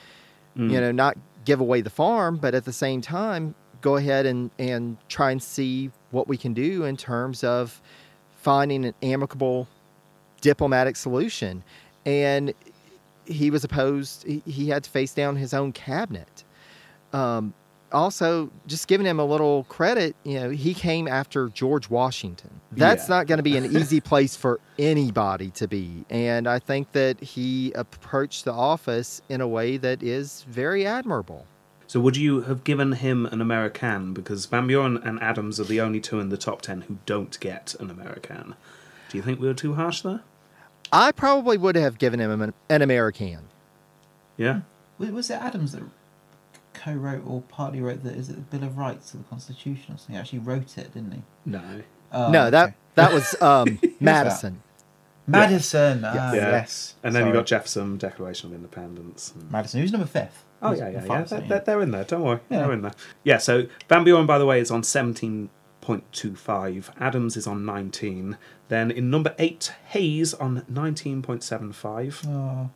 Mm. You know, not give away the farm, but at the same time, go ahead and and try and see what we can do in terms of finding an amicable diplomatic solution. And he was opposed. He, he had to face down his own cabinet. Um, also, just giving him a little credit, you know, he came after George Washington. That's Yeah. not going to be an easy place for anybody to be. And I think that he approached the office in a way that is very admirable. So would you have given him an American? Because Van Buren and Adams are the only two in the top ten who don't get an American. Do you think we were too harsh there? I probably would have given him an, an American. Yeah. Was, was it Adams that co-wrote or partly wrote the is it the Bill of Rights of the Constitution or something? He actually wrote it, didn't he? No. Oh, no, that okay. that was um, Madison. Madison. Ah, Yeah. yes. And then you Sorry. got Jefferson, Declaration of Independence. and- Madison. Who's number fifth? Oh Who's yeah, yeah, number yeah. They're, they're, they're in there. Don't worry, Yeah. they're in there. Yeah. So Van Buren, by the way, is on seventeen point two five. Adams is on nineteen. Then in number eight, Hayes on nineteen point seven five. Oh,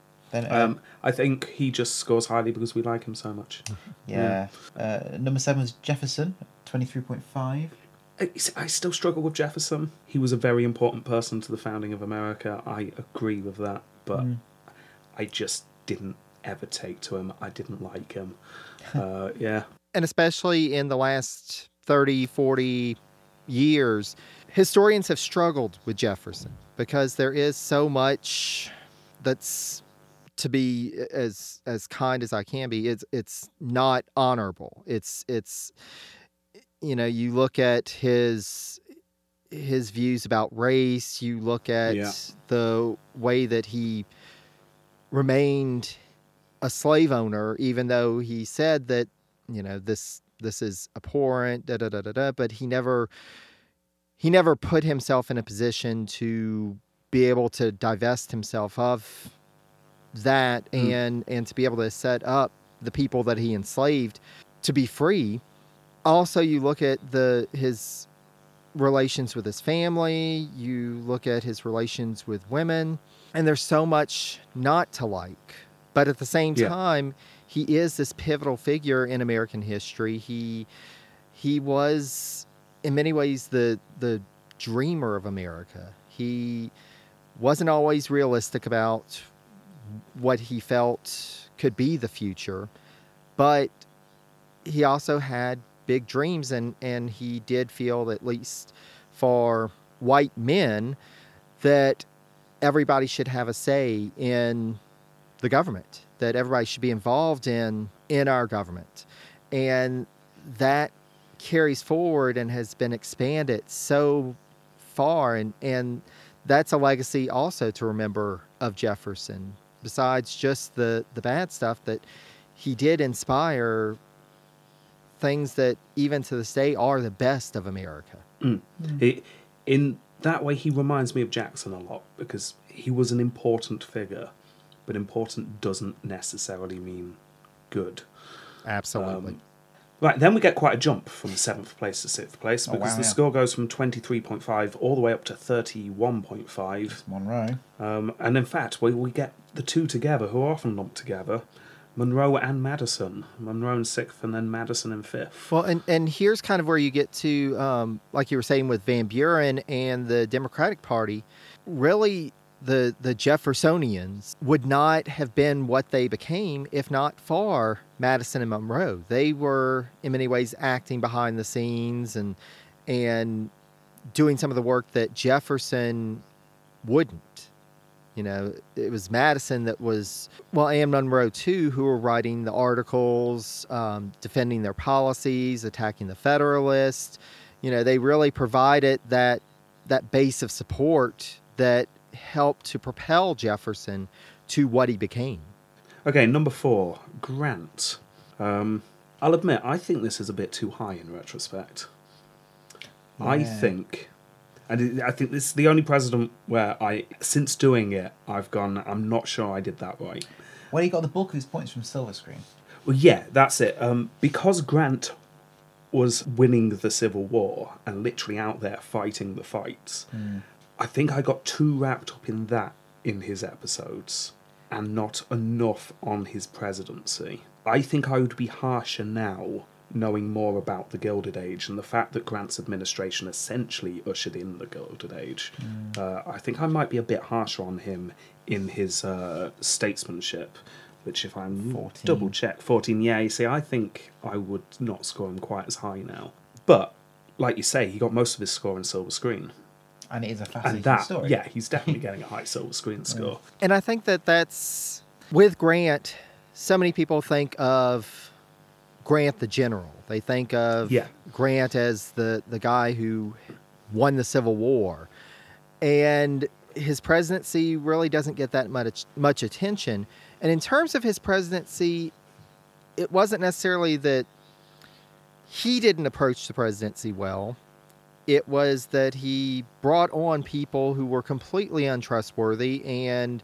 then Um, um, I think he just scores highly because we like him so much. yeah. Uh, number seven was Jefferson, twenty-three point five. I, I still struggle with Jefferson. He was a very important person to the founding of America. I agree with that, but Mm. I just didn't ever take to him. I didn't like him. uh, yeah. and especially in the last 30, 40 years, historians have struggled with Jefferson because there is so much that's to be as as kind as I can be. It's it's not honorable. It's it's eh, you know, you look at his his views about race, you look at Yeah. the way that he remained a slave owner, even though he said that, you know, this this is abhorrent, da da da da da, but he never he never put himself in a position to be able to divest himself of that Mm. and and to be able to set up the people that he enslaved to be free. Also, you look at the his relations with his family, you look at his relations with women, and there's so much not to like. But at the same Yeah. time, he is this pivotal figure in American history. He he was in many ways the the dreamer of America. He wasn't always realistic about what he felt could be the future, but he also had big dreams and and he did feel at least for white men that everybody should have a say in the government that everybody should be involved in in our government. And that carries forward and has been expanded so far and and that's a legacy also to remember of Jefferson besides just the the bad stuff that he did inspire things that even to this day are the best of America. He, in that way, he reminds me of Jackson a lot because he was an important figure, but important doesn't necessarily mean good. Absolutely. Um, Right, then we get quite a jump from seventh place to sixth place Oh, because wow, the yeah. score goes from 23.5 all the way up to 31.5. Monroe. Um, and in fact, we, we get the two together, who are often lumped together Monroe and Madison. Monroe in sixth, and then Madison in fifth. Well, and, and here's kind of where you get to, um, like you were saying with Van Buren and the Democratic Party, really the, the Jeffersonians would not have been what they became if not for Madison and Monroe. They were, in many ways, acting behind the scenes and, and doing some of the work that Jefferson wouldn't. You know, it was Madison that was, well, and Monroe too, who were writing the articles, um, defending their policies, attacking the Federalists. You know, they really provided that that base of support that helped to propel Jefferson to what he became. Okay, number four, Grant. Um, I'll admit, I think this is a bit too high in retrospect. I think, and I think this is the only president where I, since doing it, I've gone, I'm not sure I did that right. Well, he got the bulk of his points from Silver Screen. Well, yeah, that's it. Um, because Grant was winning the Civil War and literally out there fighting the fights, I think I got too wrapped up in that in his episodes and not enough on his presidency. I think I would be harsher now knowing more about the Gilded Age and the fact that Grant's administration essentially ushered in the Gilded Age. Uh, I think I might be a bit harsher on him in his uh, statesmanship, which, if I'm 14. double check, 14, yeah, you see, I think I would not score him quite as high now. But, like you say, he got most of his score in silver screen. And it is a fascinating that, story. yeah, he's definitely getting a high silver screen score. And I think that that's with Grant. So many people think of Grant the general. They think of Yeah. Grant as the the guy who won the Civil War, and his presidency really doesn't get that much much attention. And in terms of his presidency, it wasn't necessarily that he didn't approach the presidency well. It was that he brought on people who were completely untrustworthy and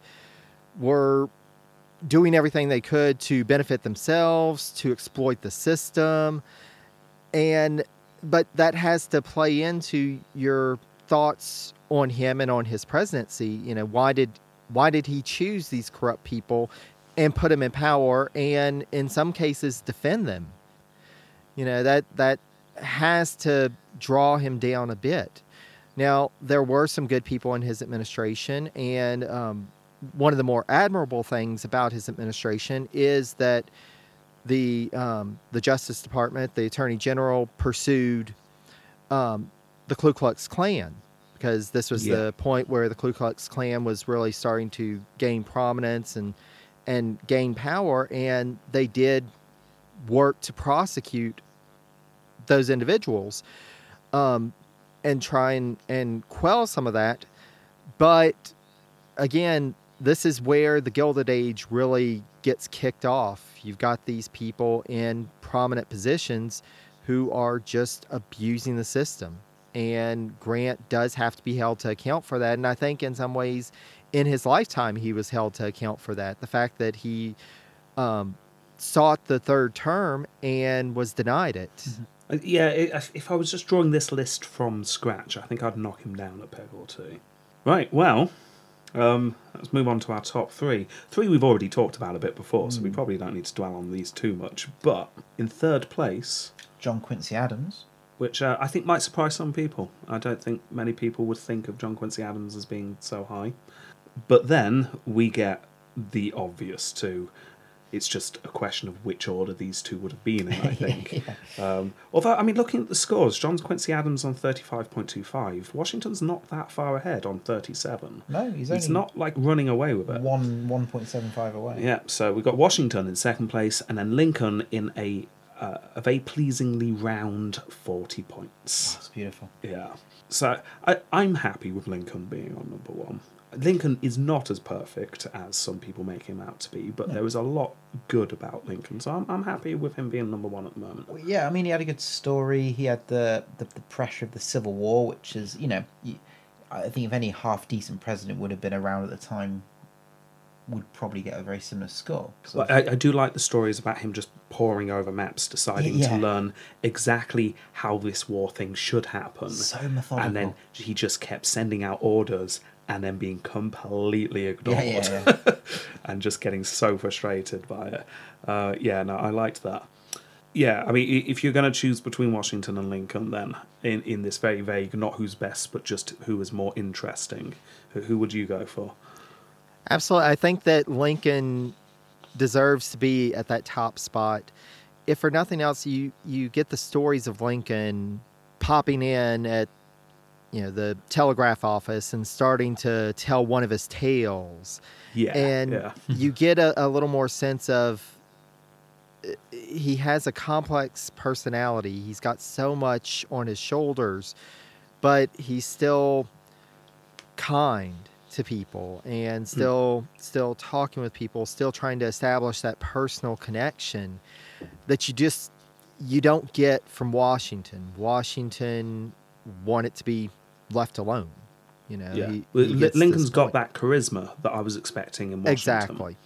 were doing everything they could to benefit themselves, to exploit the system. And but that has to play into your thoughts on him and on his presidency. You know, why did why did he choose these corrupt people and put them in power and in some cases defend them? You know, that that has to draw him down a bit. Now, there were some good people in his administration, and um, one of the more admirable things about his administration is that the um, the Justice Department, the Attorney General, pursued um, the Ku Klux Klan because this was Yeah. the point where the Ku Klux Klan was really starting to gain prominence and and gain power, and they did work to prosecute those individuals um, and try and, and quell some of that. But again, this is where the Gilded Age really gets kicked off. You've got these people in prominent positions who are just abusing the system. And Grant does have to be held to account for that. And I think in some ways, in his lifetime, he was held to account for that. The fact that he um, sought the third term and was denied it. Uh, Yeah, i if- I was just drawing this list from scratch, I think I'd knock him down a peg or two. Right, well, um, let's move on to our top three. Three we've already talked about a bit before, so we probably don't need to dwell on these too much. But in third place, John Quincy Adams. which uh, I think might surprise some people. I don't think many people would think of John Quincy Adams as being so high. But then we get the obvious two. It's just a question of which order these two would have been in, I think. um, although, I mean, looking at the scores, John Quincy Adams on 35.25, Washington's not that far ahead on 37. No, he's It's only not like running away with it. one one point seven five away. Yeah, so we've got Washington in second place, and then Lincoln in a uh, a very pleasingly round forty points. That's beautiful. Yeah, so I, I'm happy with Lincoln being on number one. Lincoln is not as perfect as some people make him out to be, but there is a lot good about Lincoln, so I'm, I'm happy with him being number one at the moment. Well, yeah, I mean, he had a good story. He had the, the, the pressure of the Civil War, which is, you know, I think if any half decent president would have been around at the time, would probably get a very similar score. Well, I, I do like the stories about him just poring over maps, deciding Yeah. to learn exactly how this war thing should happen. So methodical. And then he just kept sending out orders and then being completely ignored yeah, yeah, yeah. and just getting so frustrated by it. Uh, yeah, no, I liked that. Yeah, I mean, if you're going to choose between Washington and Lincoln, then in, in this very vague, not who's best, but just who is more interesting, who, who would you go for? Absolutely. I think that Lincoln deserves to be at that top spot. If for nothing else, you you get the stories of Lincoln popping in at you know the telegraph office and starting to tell one of his tales, Yeah, and yeah. you get a, a little more sense of uh, he has a complex personality. He's got so much on his shoulders, but he's still kind to people and still still talking with people, still trying to establish that personal connection that you just you don't get from Washington. Washington wanted to be left alone. You know, Yeah, he- Well, he Li- gets to got that charisma that I was expecting in Washington. exactly.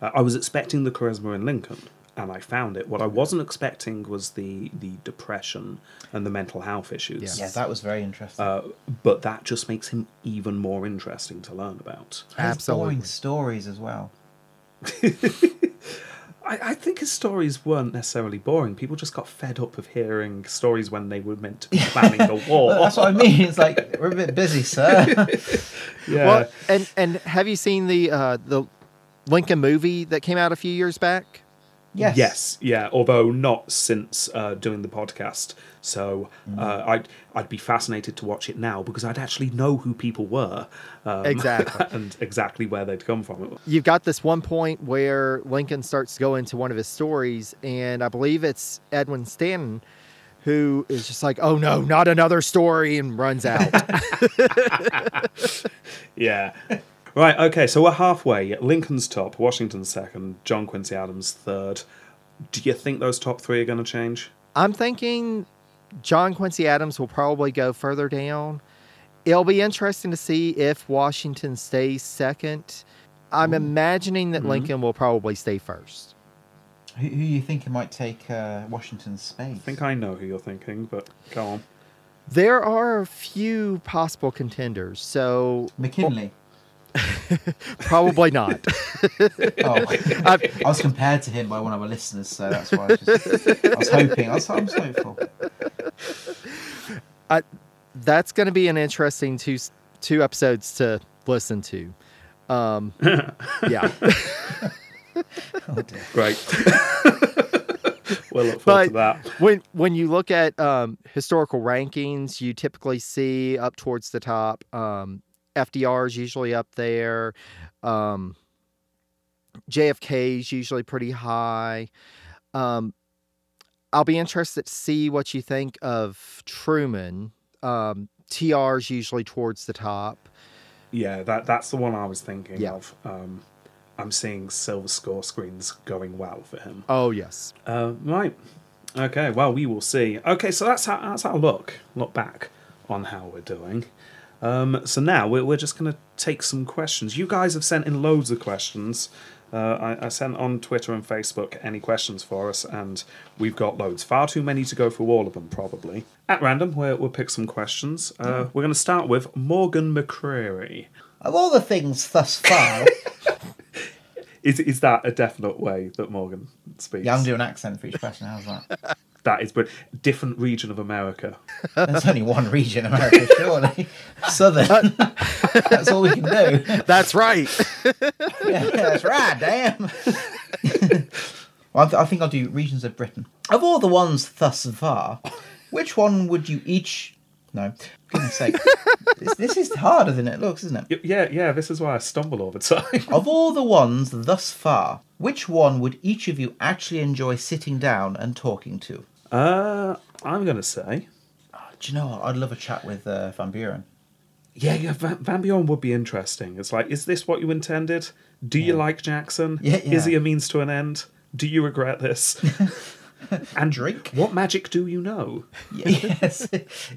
Uh, I was expecting the charisma in Lincoln, and I found it. What I wasn't expecting was the the depression and the mental health issues. yeah, that was very interesting. Uh, but that just makes him even more interesting to learn about. And absolutely. boring stories as well. I, I think his stories weren't necessarily boring. People just got fed up of hearing stories when they were meant to be planning the war. Well, that's what I mean. It's like we're a bit busy, sir. yeah. Well, and and have you seen the uh, the Lincoln movie that came out a few years back? Yes. Yes, yeah. Although not since uh, doing the podcast, so uh, I'd I'd be fascinated to watch it now because I'd actually know who people were, um, Exactly. and exactly where they'd come from. You've got this one point where Lincoln starts to go into one of his stories, and I believe it's Edwin Stanton who is just like, "Oh no, not another story," and runs out. Yeah. Right. Okay. So we're halfway. Lincoln's top, Washington's second, John Quincy Adams third. Do you think those top three are going to change? I'm thinking John Quincy Adams will probably go further down. It'll be interesting to see if Washington stays second. I'm imagining that Lincoln will probably stay first. Who, who you think might take uh, Washington's space? I think I know who you're thinking, but go on. There are a few possible contenders, so McKinley. probably not. Oh, I was compared to him by one of our listeners, so that's why I, just, I was hoping. I was, I was hopeful. That's going to be an interesting two two episodes to listen to. Um, yeah, Oh. Great. we'll look forward But- to that. when when you look at um, historical rankings, you typically see up towards the top. Um, FDR is usually up there. Um, JFK is usually pretty high. Um, I'll be interested to see what you think of Truman. Um, is usually towards the top. Yeah, that that's the one I was thinking Yeah. of. Um, I'm seeing silver score screens going well for him. Oh yes. Uh, right. Okay. Well, we will see. Okay, so that's how that's our look look back on how we're doing. Um, so now we're we're just gonna take some questions. You guys have sent in loads of questions. Uh, I, I sent on Twitter and Facebook any questions for us, and we've got loads. Far too many to go through all of them, probably. At random, we'll, we'll pick some questions. Uh, We're going to start with Morgan McCreary. Of all the things thus far, Is, is that a definite way that Morgan speaks? yeah, I'm doing an accent for each question. How's that? That is but different region of America. There's only one region, of America, surely. Southern. That's all we can do. That's right. Yeah, that's right, damn. well, I, th- I think I'll do regions of Britain. Of all the ones thus far, which one would you each? No, goodness sake, this, this is harder than it looks, isn't it? Y- Yeah, yeah. This is why I stumble all the time. Of all the ones thus far, which one would each of you actually enjoy sitting down and talking to? Uh, I'm gonna say, Do you know what? I'd love a chat with uh, Van Buren. yeah, yeah. Van, Van Buren would be interesting. It's like, is this what you intended? Do you like Jackson? Yeah, yeah. Is he a means to an end? Do you regret this? and Drink? What magic do you know? yes,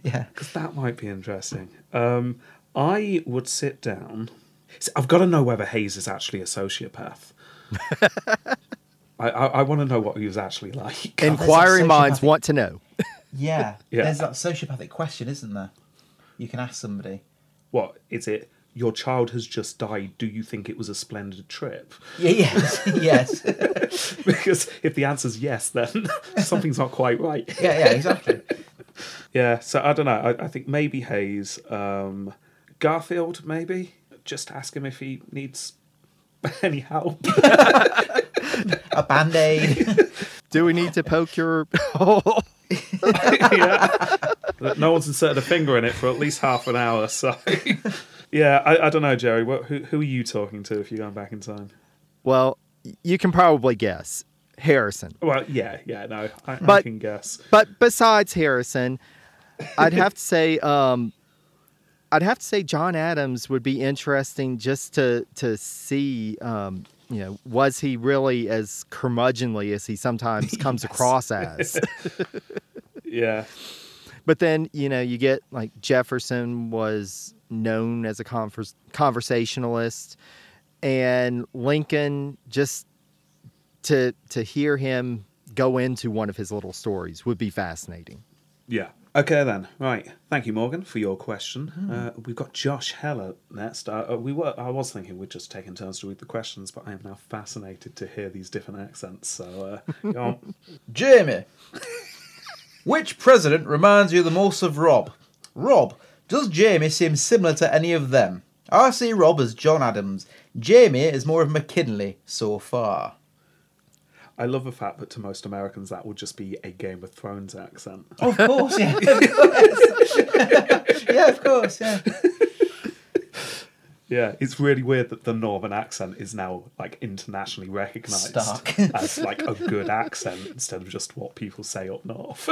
yeah. Because that might be interesting. Um, I would sit down. I've got to know whether Hayes is actually a sociopath. I, I, I want to know what he was actually like. Inquiring minds want to know. Yeah. Yeah. There's that sociopathic question, isn't there? You can ask somebody. What is it? Your child has just died. Do you think it was a splendid trip? Yeah, yes, yes. because if the answer's yes, then something's not quite right. Yeah, yeah, exactly. Yeah, so I don't know. I, I think maybe Hayes, um, Garfield, maybe. Just ask him if he needs any help. A band aid. Do we need to poke your hole? yeah. No one's inserted a finger in it for at least half an hour. So, yeah, I, I don't know, Jerry. What, who, who are you talking to if you're going back in time? Well, you can probably guess Harrison. Well, yeah, yeah, no, I, I But- can guess. But besides Harrison, I'd have to say um I'd have to say John Adams would be interesting just to to see um you know was he really as curmudgeonly as he sometimes comes across as? Yeah, but then you know you get like Jefferson was known as a convers- conversationalist and Lincoln just to to hear him go into one of his little stories would be fascinating. Yeah. Okay then. Right. Thank you, Morgan, for your question. Uh, we've got Josh Heller next. Uh, uh, we were. I was thinking we'd just taken turns to read the questions, but I am now fascinated to hear these different accents. So, uh, go on. Jamie. Which president reminds you the most of Rob? Rob. Does Jamie seem similar to any of them? I see Rob as John Adams. Jamie is more of McKinley so far. I love the fact that to most Americans that would just be a Game of Thrones accent. Of course, yeah. Of course. yeah, of course, yeah. Yeah, it's really weird that the Northern accent is now like internationally recognised Stark. as like a good accent instead of just what people say up north.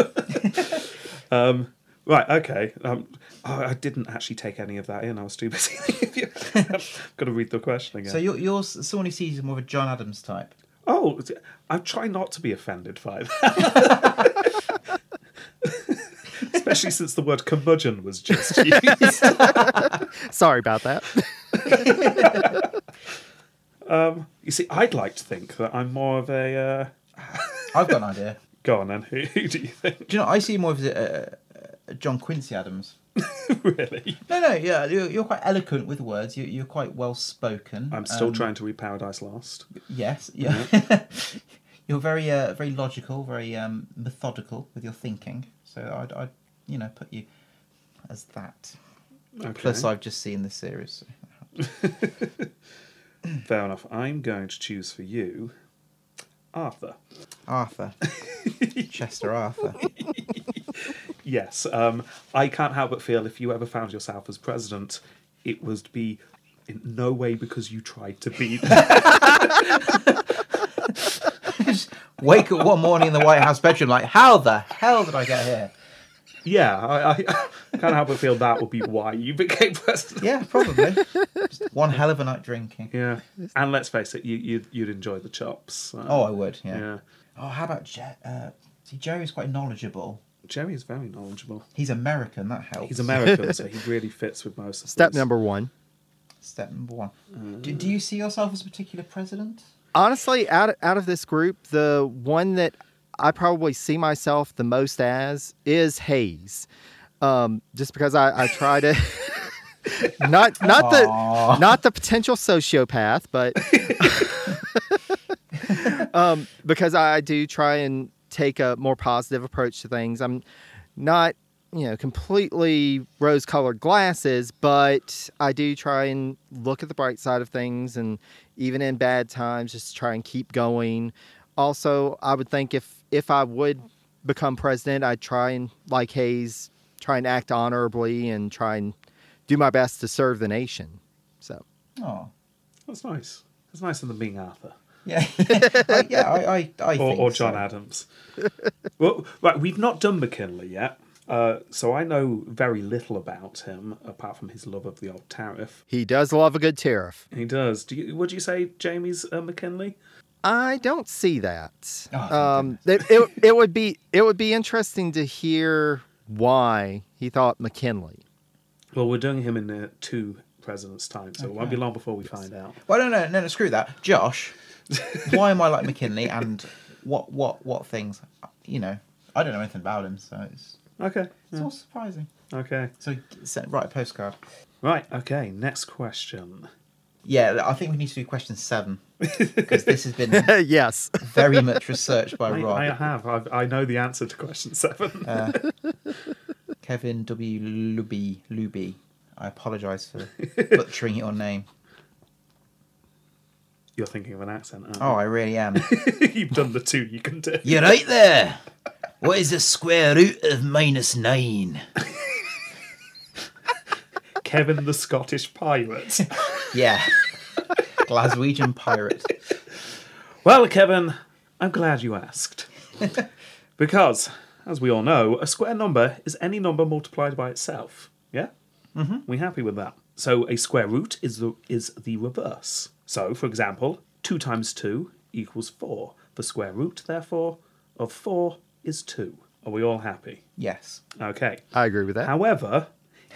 um, right, okay. Um, oh, I didn't actually take any of that in. I was too busy. Got to read the question again. So you're, you're someone who sees you more of a John Adams type. Oh, I try not to be offended by that. Especially since the word curmudgeon was just used. sorry about that um, you see, I'd like to think that I'm more of a. Uh... I've got an idea. Go on then. Who, who do you think? Do you know? I see more of a, a, a John Quincy Adams. really? No, no, yeah, you're, you're quite eloquent with words. You're, you're quite well spoken. I'm still Um, trying to read Paradise Lost. Yes, yeah. you're very, uh, very logical, very um, methodical with your thinking. So I'd, I'd, you know, put you as that. Okay. Plus, I've just seen the series. Fair enough. I'm going to choose for you Arthur. Arthur, Chester Arthur. Yes. Um, I can't help but feel if you ever found yourself as president, it was to be in no way because you tried to be. Wake up one morning in the White House bedroom, like, how the hell did I get here? Yeah, I, I can't help but feel that would be why you became president. Yeah, probably. Just one hell of a night drinking. Yeah, and let's face it, you, you'd, you'd enjoy the chops. Oh, I would. Yeah. yeah. Oh, how about Je- uh, see, Jerry's quite knowledgeable. Jerry is very knowledgeable. He's American. That helps. He's American, so he really fits with most of Step these. number one. Step number one. Do, do you see yourself as a particular president? Honestly, out out of this group, the one that I probably see myself the most as is Hayes. Um, just because I, I try to not not Aw. the not the potential sociopath, but um, because I do try and take a more positive approach to things. I'm not you know completely rose colored glasses but i do try and look at the bright side of things and even in bad times just try and keep going also i would think if if i would become president i'd try and like hayes try and act honorably and try and do my best to serve the nation so Oh, That's nice. That's nicer than being Arthur yeah, I, yeah. I, I, I or, think or John so. Adams. well, right, we've not done McKinley yet, uh, so I know very little about him apart from his love of the old tariff. he does love a good tariff He does. Do you? Would you say Jamie's uh, McKinley? I don't see that. Oh, um, it, it, it would be it would be interesting to hear why he thought McKinley. Well, we're doing him in uh, two presidents' time, so it won't be long before we find out. Well, no, no, no, no. Screw that, Josh. Why am I like McKinley? And what, what, what things? You know, I don't know anything about him, so it's Okay. it's all surprising. Okay. So send, write a postcard. Right. Okay. Next question. Yeah, I think we need to do question seven because this has been yes. very much researched by I, Rob. I have. I've, I know the answer to question seven. Uh, Kevin W. Luby. Luby. I apologise for butchering your name. You're thinking of an accent, Oh, I really am. you? You've done the two you can do. You're right there. What is the square root of minus nine? Kevin the Scottish pirate. Yeah. Glaswegian pirate. well, Kevin, I'm glad you asked. because, as we all know, a square number is any number multiplied by itself. Yeah? Mm-hmm. We happy with that? So a square root is the is the reverse. So, for example, two times two equals four. The square root, therefore, of four is two. Are we all happy? Yes. Okay. I agree with that. However,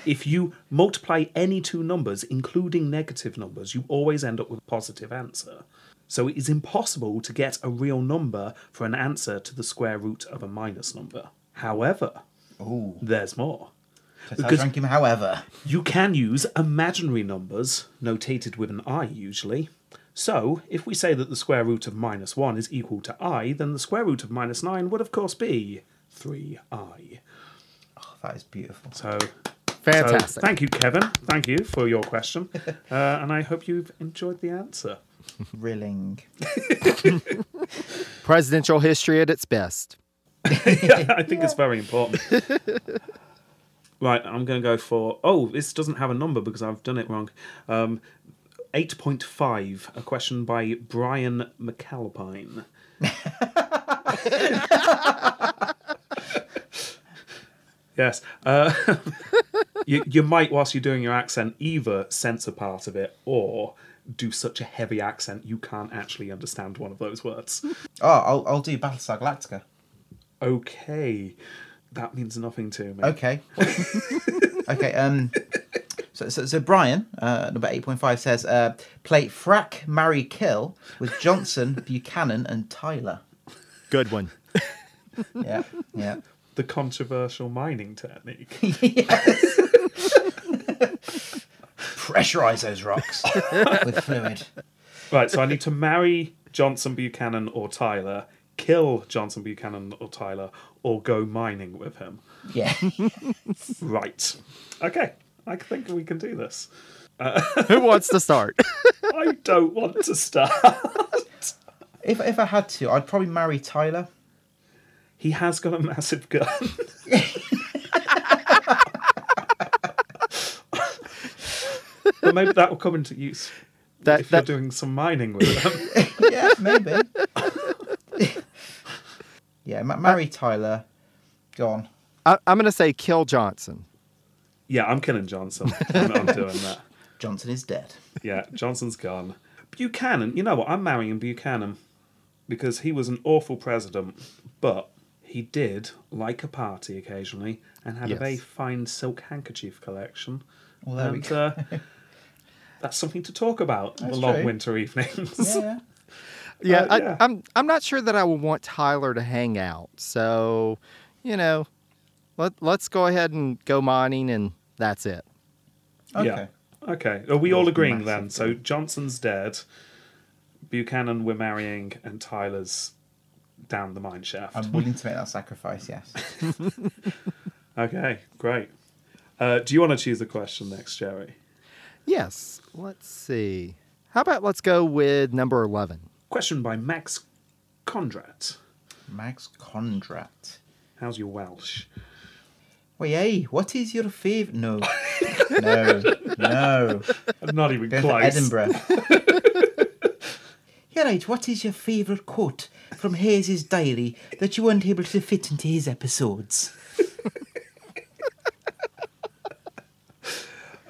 if you multiply any two numbers, including negative numbers, you always end up with a positive answer. So it is impossible to get a real number for an answer to the square root of a minus number. However, Ooh. there's more. Because... Because- Drink him, however. You can use imaginary numbers, notated with an i usually. So, if we say that the square root of minus 1 is equal to i, then the square root of minus 9 would of course be 3i. Oh, that is beautiful. So, Fantastic. So, thank you, Kevin. Thank you for your question. Uh, and I hope you've enjoyed the answer. Rilling. Presidential history at its best. I think it's very important. Right, I'm going to go for. Oh, this doesn't have a number because I've done it wrong. Um, 8.5, a question by Brian McAlpine. yes. Uh, you, you might, whilst you're doing your accent, either censor part of it or do such a heavy accent you can't actually understand one of those words. Oh, I'll, I'll do Battlestar Galactica. Okay. That means nothing to me. Okay. okay. Um. So, so, so Brian, uh, number eight point five says, uh, play frack, marry, kill with Johnson, Buchanan, and Tyler. Good one. Yeah, yeah. The controversial mining technique. yes. Pressurize those rocks with fluid. right, so I need to marry Johnson Buchanan or Tyler, kill Johnson Buchanan or Tyler, or go mining with him. Yeah. Right. Okay. I think we can do this. Uh, Who wants to start? I don't want to start. If if I had to, I'd probably marry Tyler. He has got a massive gun. but maybe that will come into use That- if that- you're doing some mining with them. Yeah, maybe. marry Tyler. Go on. I, I'm going to say kill Johnson. Yeah, I'm killing Johnson. I'm, I'm doing that. Johnson is dead. Yeah, Johnson's gone. Buchanan, you know what? I'm marrying Buchanan because he was an awful president, but he did like a party occasionally and had Yes. a very fine silk handkerchief collection. Well, there we and, go. Uh, that's something to talk about on the long true. winter evenings. Yeah, yeah. Yeah, Uh, yeah. I, I'm. I'm not sure that I would want Tyler to hang out. So, you know, let let's go ahead and go mining, and that's it. Okay. Yeah. Okay. Are we all agreeing then? So Johnson's dead, Buchanan we're marrying, and Tyler's down the mine shaft. I'm willing to make that sacrifice, yes. Okay, great. Uh, do you want to choose a question next, Jerry? Yes. Let's see. How about let's go with number eleven. Question by Max Condrat. Max Condrat. How's your Welsh? Wait, hey, what is your favourite? No. no. No. I'm Not even for close. Edinburgh. yeah, right. What is your favourite quote from Hayes's diary that you weren't able to fit into his episodes?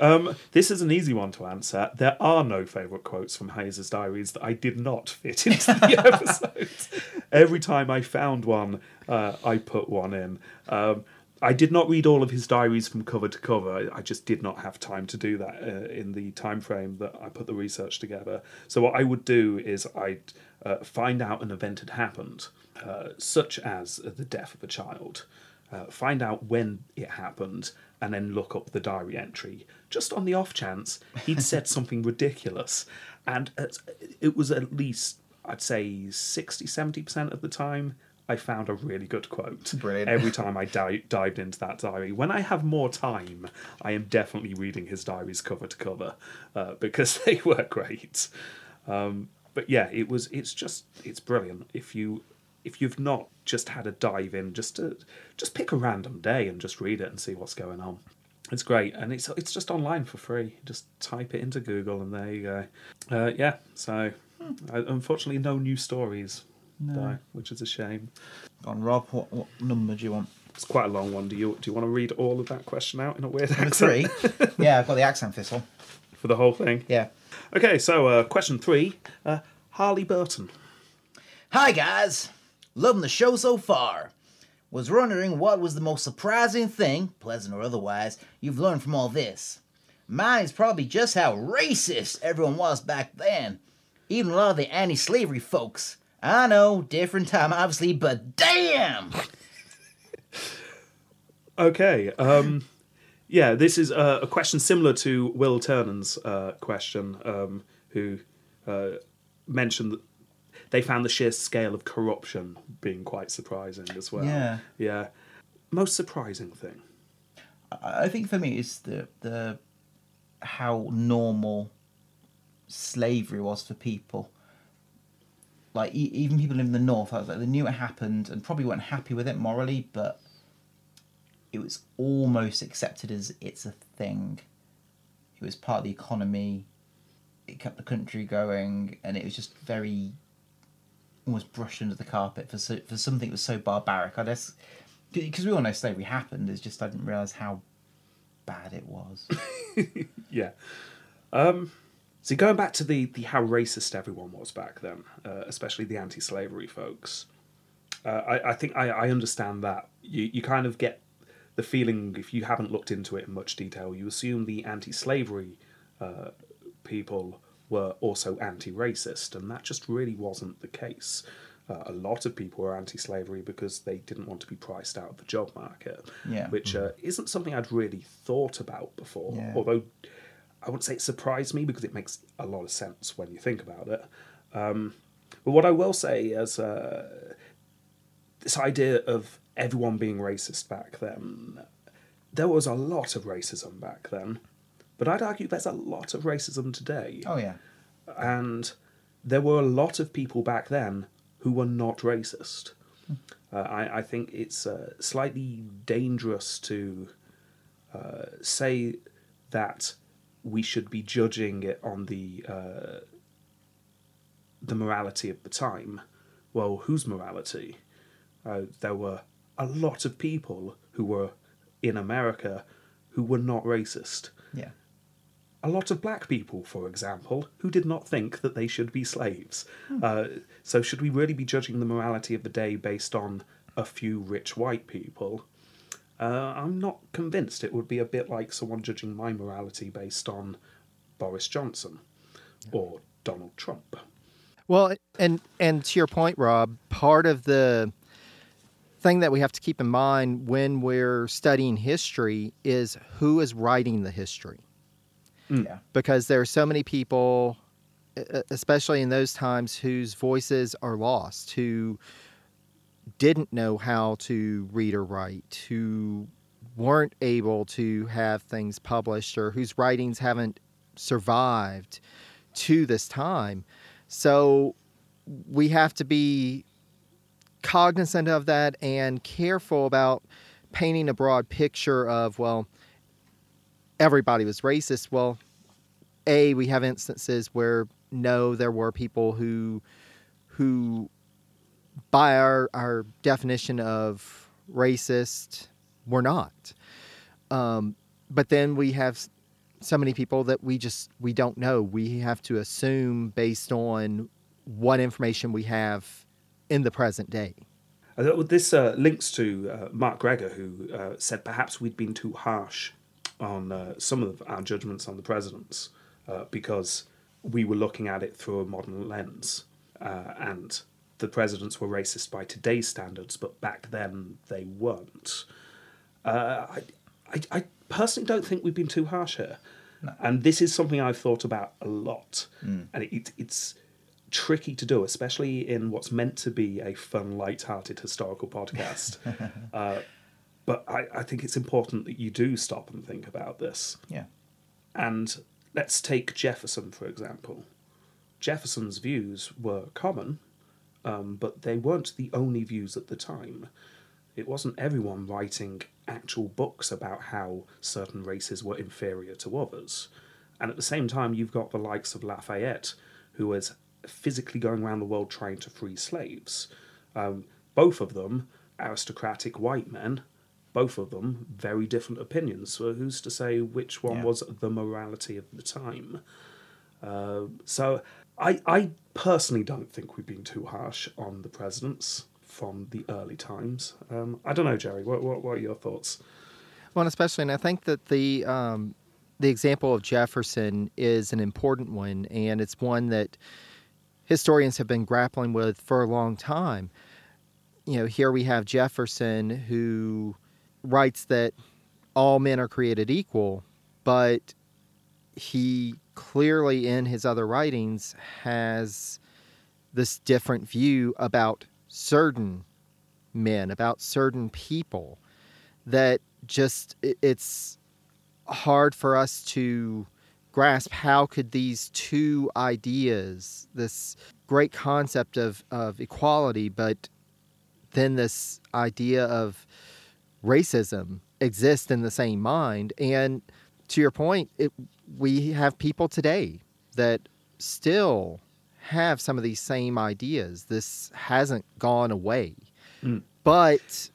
Um, this is an easy one to answer. There are no favourite quotes from Hayes' diaries that I did not fit into the episodes. Every time I found one, uh, I put one in. Um, I did not read all of his diaries from cover to cover. I- just did not have time to do that uh, in the time frame that I put the research together. So what I would do is I'd uh, find out an event had happened, uh, such as the death of a child uh, find out when it happened, and then look up the diary entry. Just on the off chance he'd said something ridiculous. And at, it was at least, I'd say, 60 70% of the time, I found a really good quote. Brilliant. Every time I di- dived into that diary. When I have more time, I am definitely reading his diaries cover to cover uh, because they were great. Um, but yeah, it was. It's just. It's brilliant. If you if you've not just had a dive in, just to just pick a random day and just read it and see what's going on. It's great, and it's it's just online for free. Just type it into Google, and there you go. Uh, yeah. So, uh, unfortunately, no new stories, though, which is a shame. Go on, Rob. What, what number do you want? It's quite a long one. Do you do you want to read all of that question out in a weird Number accent three. yeah, I've got the accent thistle. for the whole thing? Yeah. Okay. So, uh, question three. Uh, Harley Burton. Hi, guys. Loving the show so far. Was wondering what was the most surprising thing, pleasant or otherwise, you've learned from all this. Mine is probably just how racist everyone was back then. Even a lot of the anti slavery folks. I know, different time, obviously, but damn! Okay. Um, yeah, this is a question similar to Will Turnan's uh, question, um, who uh, mentioned they found the sheer scale of corruption being quite surprising as well. Yeah. Yeah. Most surprising thing. I I think for me is the the how normal slavery was for people. Like e- even people in the north, I was like they knew it happened and probably weren't happy with it morally, but it was almost accepted as it's a thing. It was part of the economy. It kept the country going, and it was just very almost brushed under the carpet for so, for something that was so barbaric. I guess because we all know slavery happened. It's just I didn't realize how bad it was. Yeah. Um, see, going back to the, the how racist everyone was back then, uh, especially the anti-slavery folks, uh, I, I think I, I understand that. You you kind of get the feeling if you haven't looked into it in much detail, you assume the anti-slavery uh, people were also anti-racist, and that just really wasn't the case. Uh, a lot of people were anti-slavery because they didn't want to be priced out of the job market, Yeah. which uh, isn't something I'd really thought about before. Yeah. Although I wouldn't say it surprised me because it makes a lot of sense when you think about it. Um, but what I will say is uh, this idea of everyone being racist back then, there was a lot of racism back then, but I'd argue there's a lot of racism today. Oh yeah, And there were a lot of people back then who were not racist. Uh, I, I think it's uh, slightly dangerous to uh, say that we should be judging it on the uh, the morality of the time. Well, whose morality? Uh, there were a lot of people who were in America who were not racist. Yeah. A lot of black people, for example, who did not think that they should be slaves. Uh, so, should we really be judging the morality of the day based on a few rich white people? Uh, I'm not convinced. It would be a bit like someone judging my morality based on Boris Johnson or Donald Trump. Well, and and to your point, Rob, part of the thing that we have to keep in mind when we're studying history is who is writing the history. Mm. Yeah. Because there are so many people, especially in those times, whose voices are lost, who didn't know how to read or write, who weren't able to have things published, or whose writings haven't survived to this time. So we have to be cognizant of that and careful about painting a broad picture of, well, everybody was racist. Well, A, we have instances where no, there were people who who by our, our definition of racist were not. Um, but then we have so many people that we just we don't know. We have to assume based on what information we have in the present day. Uh, This uh, links to uh, Mark Gregor, who uh, said perhaps we'd been too harsh on uh, some of our judgments on the presidents uh, because we were looking at it through a modern lens. Uh, and the presidents were racist by today's standards, but back then they weren't. Uh, I, I, I personally don't think we've been too harsh here. And this is something I've thought about a lot. And it, it's tricky to do, especially in what's meant to be a fun, light-hearted historical podcast. uh, but I, I think it's important that you do stop and think about this. Yeah. And let's take Jefferson, for example. Jefferson's views were common, um, but they weren't the only views at the time. It wasn't everyone writing actual books about how certain races were inferior to others. And at the same time, you've got the likes of Lafayette, who was physically going around the world trying to free slaves. Um, both of them aristocratic white men, both of them very different opinions. So who's to say which one Yeah. was the morality of the time? Uh, so I, I personally don't think we've been too harsh on the presidents from the early times. Um, I don't know, Jerry. What, what, what are your thoughts? Well, especially, and I think that the um, the example of Jefferson is an important one, and it's one that historians have been grappling with for a long time. You know, here we have Jefferson who writes that all men are created equal, but he clearly in his other writings has this different view about certain men, about certain people that just it's hard for us to grasp how could these two ideas this great concept of, of equality but then this idea of racism exist in the same mind. And to your point it, we have people today that still have some of these same ideas. This hasn't gone away. Mm. But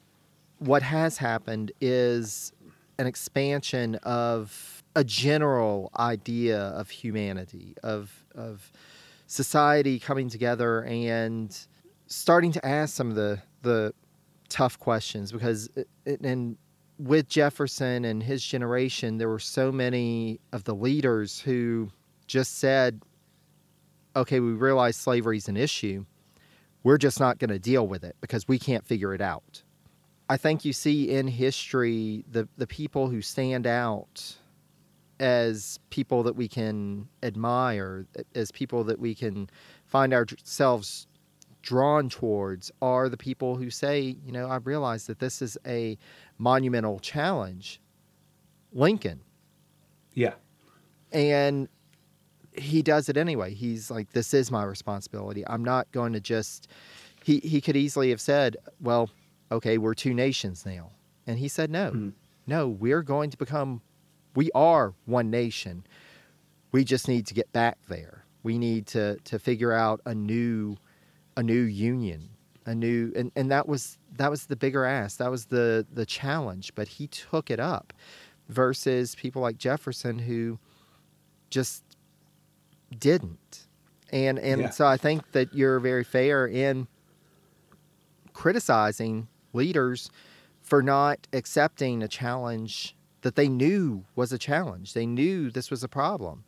what has happened is an expansion of a general idea of humanity, of of society coming together and starting to ask some of the the tough questions because it, it- and with Jefferson and his generation there were so many of the leaders who just said okay we realize slavery is an issue. We're just not going to deal with it because we can't figure it out. I think you see in history the the people who stand out as people that we can admire, as people that we can find ourselves drawn towards, are the people who say, you know, I realize that this is a monumental challenge. Lincoln, Yeah. and he does it anyway. He's like, this is my responsibility. I'm not going to just. He he could easily have said, well, okay, we're two nations now, and he said, no, Mm. no, we're going to become. We are one nation. We just need to get back there. We need to to figure out a new a new union, a new and, and that was that was the bigger ask. That was the the challenge, but he took it up versus people like Jefferson who just didn't. And and Yeah. so I think that you're very fair in criticizing leaders for not accepting a challenge that they knew was a challenge. They knew this was a problem.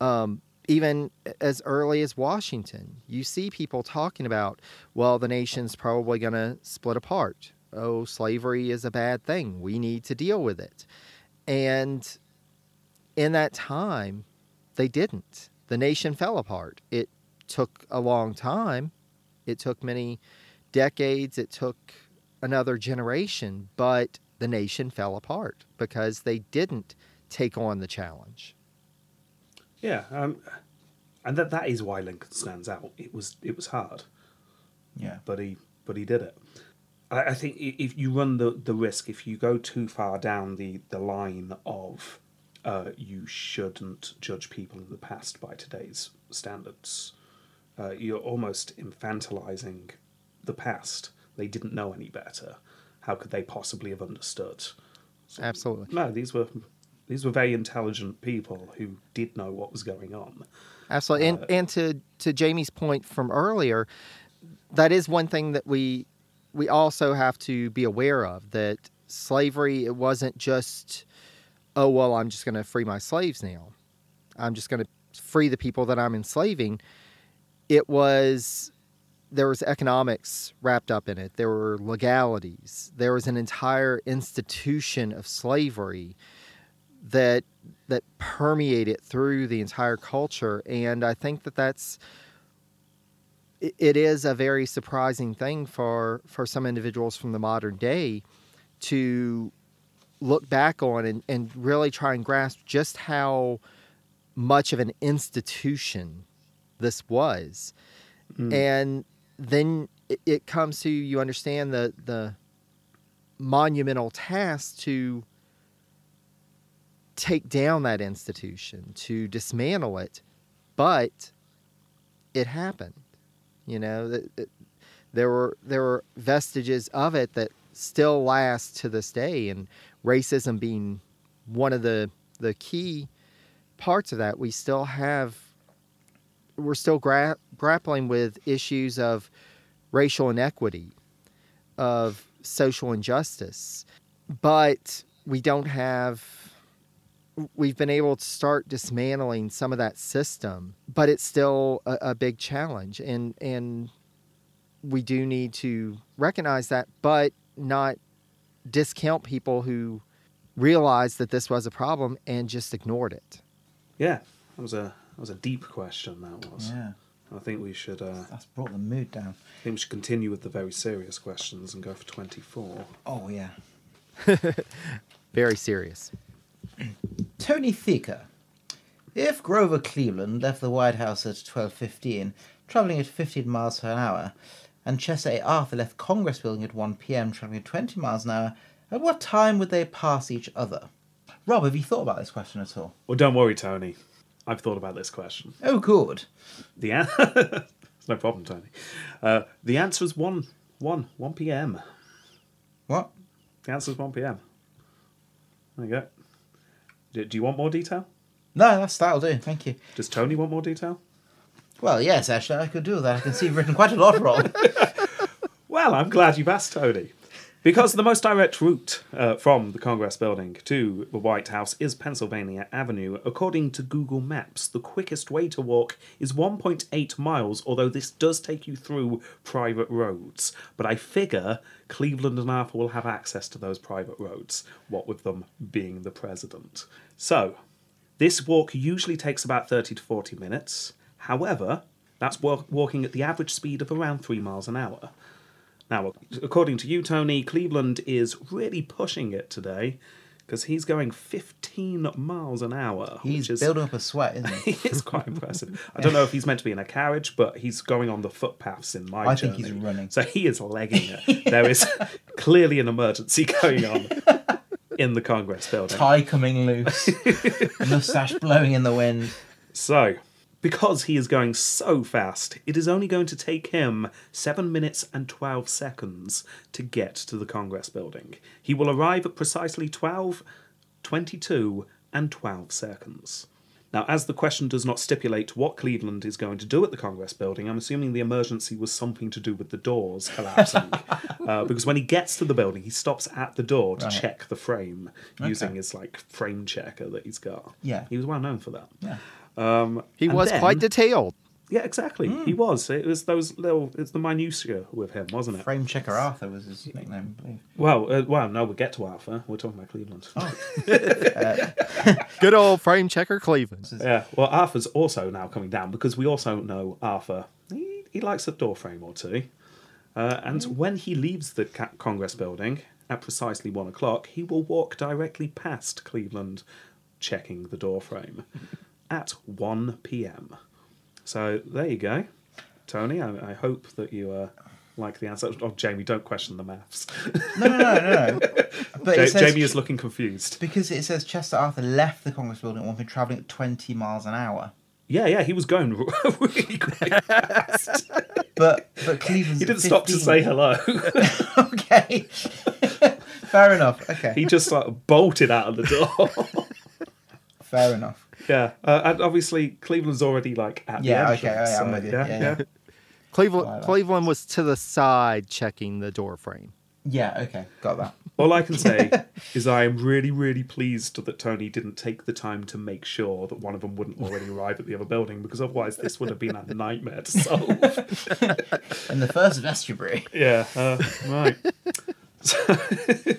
Um, even as early as Washington, you see people talking about, well, the nation's probably going to split apart. Oh, slavery is a bad thing. We need to deal with it. And in that time, they didn't. The nation fell apart. It took a long time, it took many decades, it took another generation, but the nation fell apart because they didn't take on the challenge. Yeah, um, and that that is why Lincoln stands out. It was it was hard, Yeah. but he but he did it. I, I think if you run the, the risk, if you go too far down the, the line of uh, you shouldn't judge people in the past by today's standards, uh, you're almost infantilizing the past. They didn't know any better. How could they possibly have understood? Absolutely. No, these were these were very intelligent people who did know what was going on. Absolutely. And uh, and to to Jamie's point from earlier, that is one thing that we we also have to be aware of that slavery it wasn't just oh well I'm just going to free my slaves now. I'm just going to free the people that I'm enslaving. It was there was economics wrapped up in it. There were legalities. There was an entire institution of slavery that that permeate it through the entire culture and i think that that's it- is a very surprising thing for for some individuals from the modern day to look back on and, and really try and grasp just how much of an institution this was. Hmm. And then it, it comes to you understand the the monumental task to take down that institution, to dismantle it, but it happened. You know, th- th- there were there were vestiges of it that still last to this day, and racism being one of the the key parts of that. We still have we're still gra- grappling with issues of racial inequity, of social injustice, but we don't have we've been able to start dismantling some of that system, but it's still a, a big challenge, and and we do need to recognize that, but not discount people who realized that this was a problem and just ignored it. Yeah, that was a that was a deep question. That was. Yeah. I think we should. Uh, That's brought the mood down. I think we should continue with the very serious questions and go for twenty four. Oh yeah. Very serious. Tony Thika. If Grover Cleveland left the White House at 12.15, travelling at 15 miles per hour, and Chester A. Arthur left Congress building at 1 p.m., travelling at 20 miles an hour, at what time would they pass each other? Rob, have you thought about this question at all? Well, don't worry, Tony. I've thought about this question. Oh, good. The an- no problem, Tony. Uh, the answer is one one one p.m. What? The answer is one p.m. There you go. Do, do you want more detail? No, that's that'll do. Thank you. Does Tony want more detail? Well, yes, actually, I could do that. I can see you've written quite a lot, Rob. Well, I'm glad you've asked, Tony. Because the most direct route uh, from the Congress building to the White House is Pennsylvania Avenue. According to Google Maps, the quickest way to walk is 1.8 miles, although this does take you through private roads. But I figure Cleveland and Arthur will have access to those private roads, what with them being the president. So, this walk usually takes about 30 to 40 minutes. However, that's wa- walking at the average speed of around 3 miles an hour. Now, according to you, Tony, Cleveland is really pushing it today because he's going 15 miles an hour. He's is, building up a sweat, isn't he? it's quite impressive. I don't know if he's meant to be in a carriage, but he's going on the footpaths in my I think he's running. So he is legging it. there is clearly an emergency going on in the Congress building. Tie coming loose, mustache blowing in the wind. So, because he is going so fast, it is only going to take him 7 minutes and 12 seconds to get to the Congress building. He will arrive at precisely 12, 22, and 12 seconds. Now, as the question does not stipulate what Cleveland is going to do at the Congress building, I'm assuming the emergency was something to do with the doors collapsing. uh, because when he gets to the building, he stops at the door to Right. check the frame using his like frame checker that he's got. Yeah. he was well known for that. Yeah. Um, He and was quite detailed. yeah, exactly. Hmm. He was. It was those little. It's the minutiae with him, wasn't it? Frame checker Arthur was his nickname, I believe. Well, uh, well, no, we'll get to Arthur. We're talking about Cleveland. Oh. Good old frame checker Cleveland. Yeah. Well, Arthur's also now coming down because we also know Arthur. He, he likes a door frame or two, uh, and when he leaves the ca- Congress building at precisely one o'clock, he will walk directly past Cleveland, checking the door frame at one p.m. So there you go, Tony. I, I hope that you uh, like the answer. Oh, Jamie, don't question the maths. No, no, no, no. But Ja- says Jamie is looking confused. because it says Chester Arthur left the Congress building at one point, traveling at twenty miles an hour. Yeah, yeah, he was going really quick. But but Cleveland's He didn't stop to say hello. okay. Fair enough. Okay. he just like bolted out of the door. Fair enough. Yeah, uh, and obviously Cleveland's already like at Yeah, the okay, entrance. yeah, I'm so, with you. Yeah, Yeah, yeah. yeah. Cleveland, Wow. Cleveland was to the side checking the door frame. Yeah. Okay. Got that. All I can say is I am really, really pleased that Tony didn't take the time to make sure that one of them wouldn't already arrive at the other building, because otherwise this would have been a nightmare to solve. In the first vestibule. yeah, uh, right.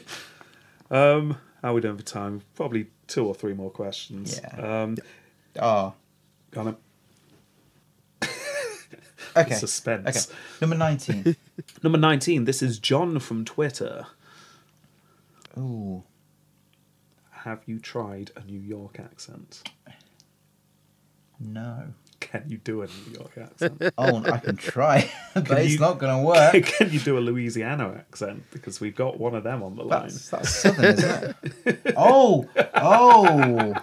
um, how are we doing for time? Probably two or three more questions. Yeah. Um, Oh. got it. Okay. Suspense. Okay. Number nineteen. Number 19, this is John from Twitter. Ooh. Have you tried a New York accent? No. Can you do a New York accent? Oh, I can try, but Can it's you- not gonna work. Can you do a Louisiana accent? Because we've got one of them on the line. That's, southern, isn't it? Oh, oh.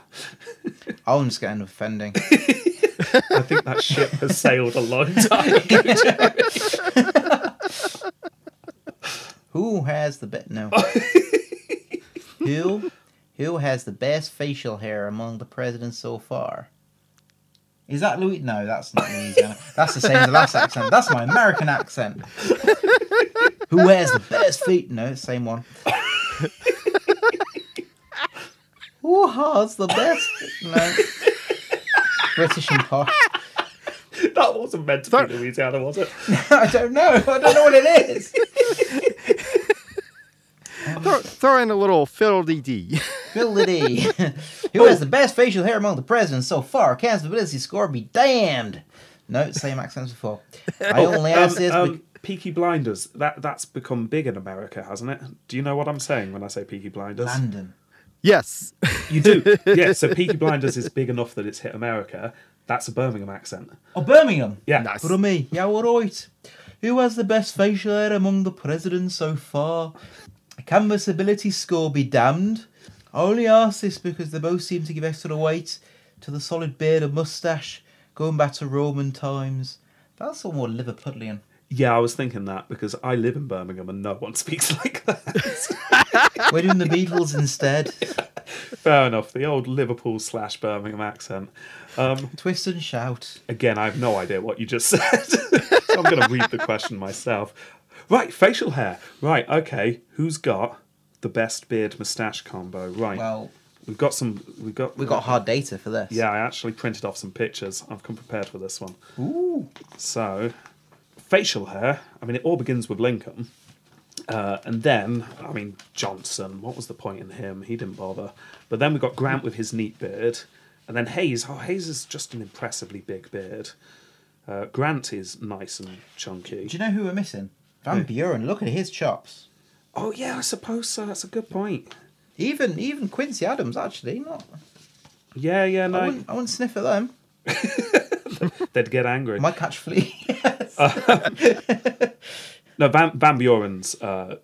oh I'm just getting offending. I think that ship has sailed a long time ago. Who has the best? No. who, who has the best facial hair among the presidents so far? Is that Louis? No, that's not Louisiana. That's the same as the last accent. That's my American accent. Who wears the best feet? No, same one. Who has the best? No. British and posh. that wasn't meant to be Louisiana, was it? I don't know. I don't know what it is. Throw, throw in a little fiddle-dee dee. Ability. Who has the best facial hair among the presidents so far? Can's ability score be damned. No, same accent as before. I only ask this um, bec- um, Peaky Blinders, that, that's become big in America, hasn't it? Do you know what I'm saying when I say Peaky Blinders? London. yes. You do. yeah, so Peaky Blinders is big enough that it's hit America. That's a Birmingham accent. Oh, Birmingham. Yeah. Nice. But me, yeah, all right. Who has the best facial hair among the presidents so far? Can this ability score be damned? I only ask this because they both seem to give extra weight to the solid beard and moustache, going back to Roman times. That's all more Liverpudlian. Yeah, I was thinking that because I live in Birmingham and no one speaks like that. We're doing the Beatles instead. Fair enough. The old Liverpool slash Birmingham accent. Um, Twist and shout. again, I have no idea what you just said. so I'm going to read the question myself. Right, facial hair. Right, okay. Who's got the best beard moustache combo? Right. Well, we've got some. We've got. We've got hard data for this. Yeah, I actually printed off some pictures. I've come prepared for this one. Ooh. So, facial hair. I mean, it all begins with Lincoln. Uh, and then, I mean, Johnson. What was the point in him? He didn't bother. But then we got Grant with his neat beard. And then Hayes. Oh, Hayes is just an impressively big beard. Uh, Grant is nice and chunky. Do you know who we're missing? Van Buren. Look at his chops. Oh, yeah, I suppose so. That's a good point. Even even Quincy Adams actually not. Yeah, yeah, I, no. wouldn't, I wouldn't sniff at them. They'd get angry. Might catch flea. No, Van, Van Buren's uh,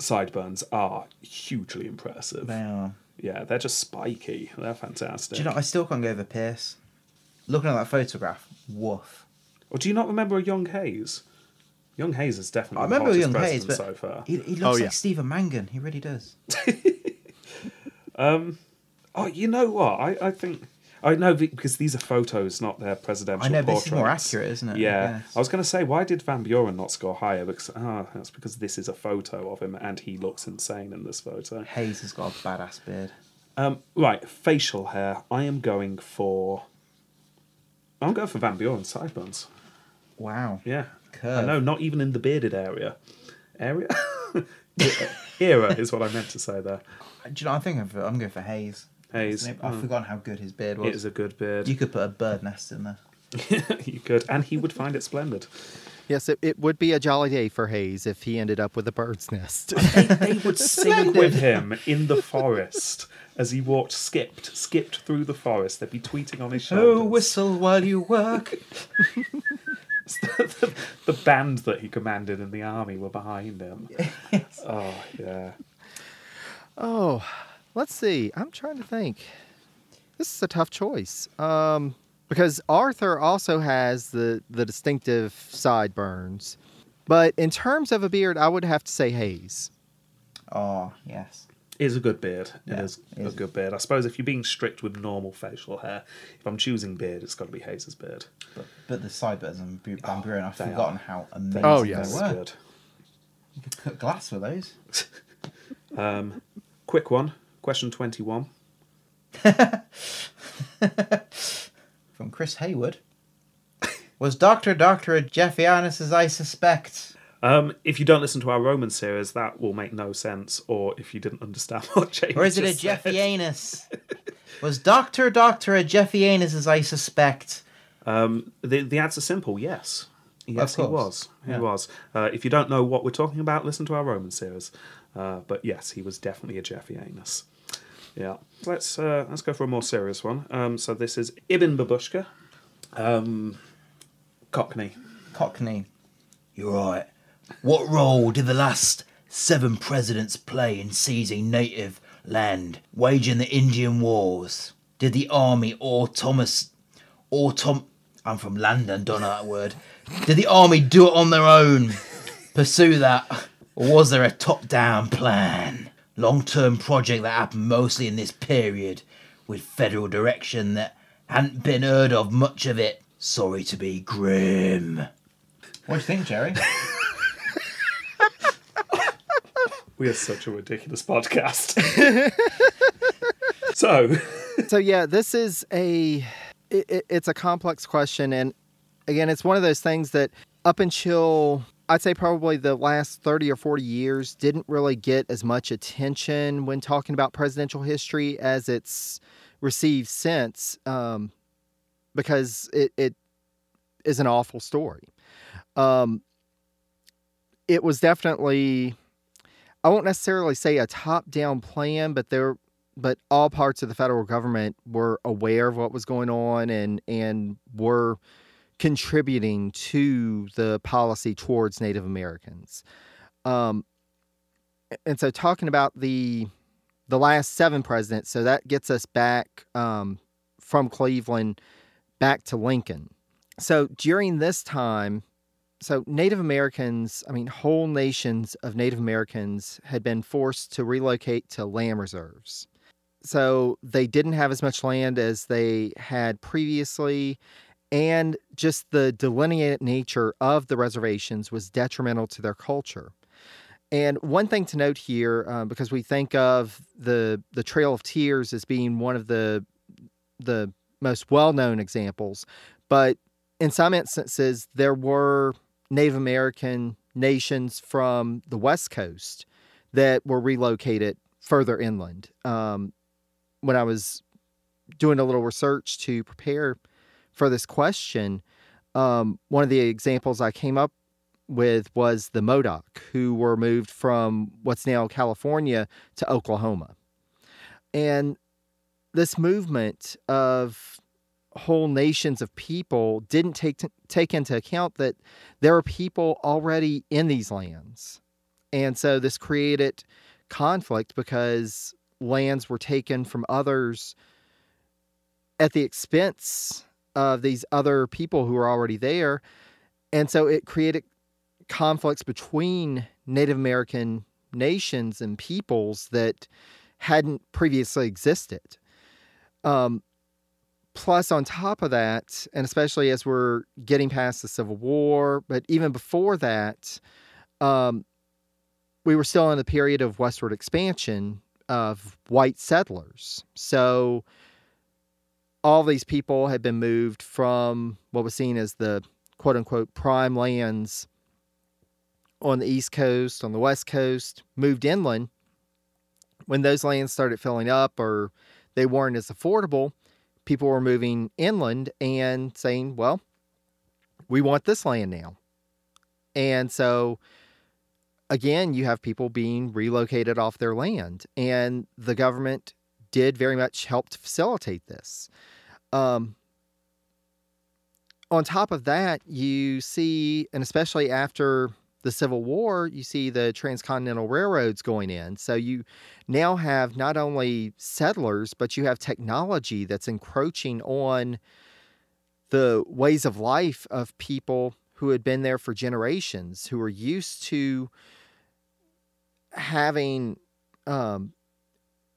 sideburns are hugely impressive. They are. Yeah, they're just spiky. They're fantastic. Do you know? I still can't go over Pierce. looking at that photograph, woof. Or do you not remember a young Hayes? Young Hayes is definitely I remember the young Hayes, but so far. he, he looks Oh, like yeah. Stephen Mangan. He really does. Oh, you know what? I, I think I know because these are photos, not their presidential I know, portraits. this is more accurate, isn't it? Yeah, guess. I was going to say, why did Van Buren not score higher? Because ah, that's because this is a photo of him, and he looks insane in this photo. Hayes has got a badass beard. Um, right, facial hair. I am going for. I'm going for Van Buren sideburns. Wow. Yeah, Curve. I know, not even in the bearded area. Area. Era is what I meant to say there. Do you know? I think I'm, for, I'm going for Hayes. Hayes, I've mm. forgotten how good his beard was. It is a good beard. You could put a bird nest in there. you could, and he would find it splendid. Yes, it, it would be a jolly day for Hayes if he ended up with a bird's nest. They, they would sing with him in the forest as he walked, skipped, skipped through the forest. They'd be tweeting on his shoulders. Oh, whistle while you work. the, the band that he commanded in the army were behind him. Oh yeah. oh, let's see. I'm trying to think. This is a tough choice. Um, because Arthur also has the, the distinctive sideburns. But in terms of a beard, I would have to say Hayes. Oh, yes. It is a good beard. It Yeah, is it a good beard. I suppose if you're being strict with normal facial hair, if I'm choosing beard, it's got to be Hayes's beard. But, but the sideburns and Van Oh, Buren, I've forgotten are. how amazing Oh, they yes. were. Good. You could cut glass with those. Um, quick one. Question twenty-one. From Chris Hayward. Was Dr. Doctor a Jeffianus as I suspect? Um, if you don't listen to our Roman series, that will make no sense. Or if you didn't understand what James Or is it a. Jeffianus? Was Dr. Doctor a Jeffianus as I suspect? Um, the the answer's simple. Yes. Yes, he was. He Yeah. was. Uh, if you don't know what we're talking about, listen to our Roman series. Uh, but yes, he was definitely a Jeffianus. Yeah. Let's uh, let's go for a more serious one. Um, so this is Ibn Babushka, um, Cockney. Cockney. You're right. What role did the last seven presidents play in seizing native land, waging the Indian Wars? Did the army or Thomas or Tom I'm from London, don't know that word. Did the army do it on their own? Pursue that? Or was there a top down plan? Long term project that happened mostly in this period, with federal direction that hadn't been heard of much of it. Sorry to be grim. What do you think, Jerry? We are such a ridiculous podcast. so, so yeah, this is a it, it- it's a complex question, and again, it's one of those things that up until I'd say probably the last thirty or forty years didn't really get as much attention when talking about presidential history as it's received since, um, because it, it is an awful story. Um, it was definitely I won't necessarily say a top-down plan, but there but all parts of the federal government were aware of what was going on and and were contributing to the policy towards Native Americans. Um, and so talking about the the last seven presidents, so that gets us back um, from Cleveland back to Lincoln. So during this time, so Native Americans, I mean, whole nations of Native Americans had been forced to relocate to land reserves. So they didn't have as much land as they had previously, and just the delineated nature of the reservations was detrimental to their culture. And one thing to note here, uh, because we think of the the Trail of Tears as being one of the the most well known examples, but in some instances there were Native American nations from the West Coast that were relocated further inland. Um, when I was doing a little research to prepare for this question, um, one of the examples I came up with was the Modoc, who were moved from what's now California to Oklahoma. And this movement of whole nations of people didn't take take into account that there are people already in these lands. And so this created conflict because lands were taken from others at the expense of these other people who were already there. And so it created conflicts between Native American nations and peoples that hadn't previously existed. Um, plus, on top of that, and especially as we're getting past the Civil War, but even before that, um, we were still in the period of westward expansion of white settlers. So all these people had been moved from what was seen as the quote unquote prime lands on the East Coast, on the West Coast, moved inland. When those lands started filling up or they weren't as affordable, people were moving inland and saying, well, we want this land now. And so, again, you have people being relocated off their land. And the government did very much help to facilitate this. Um, on top of that, you see, and especially after the Civil War, you see the transcontinental railroads going in. So you now have not only settlers, but you have technology that's encroaching on the ways of life of people who had been there for generations, who were used to having um,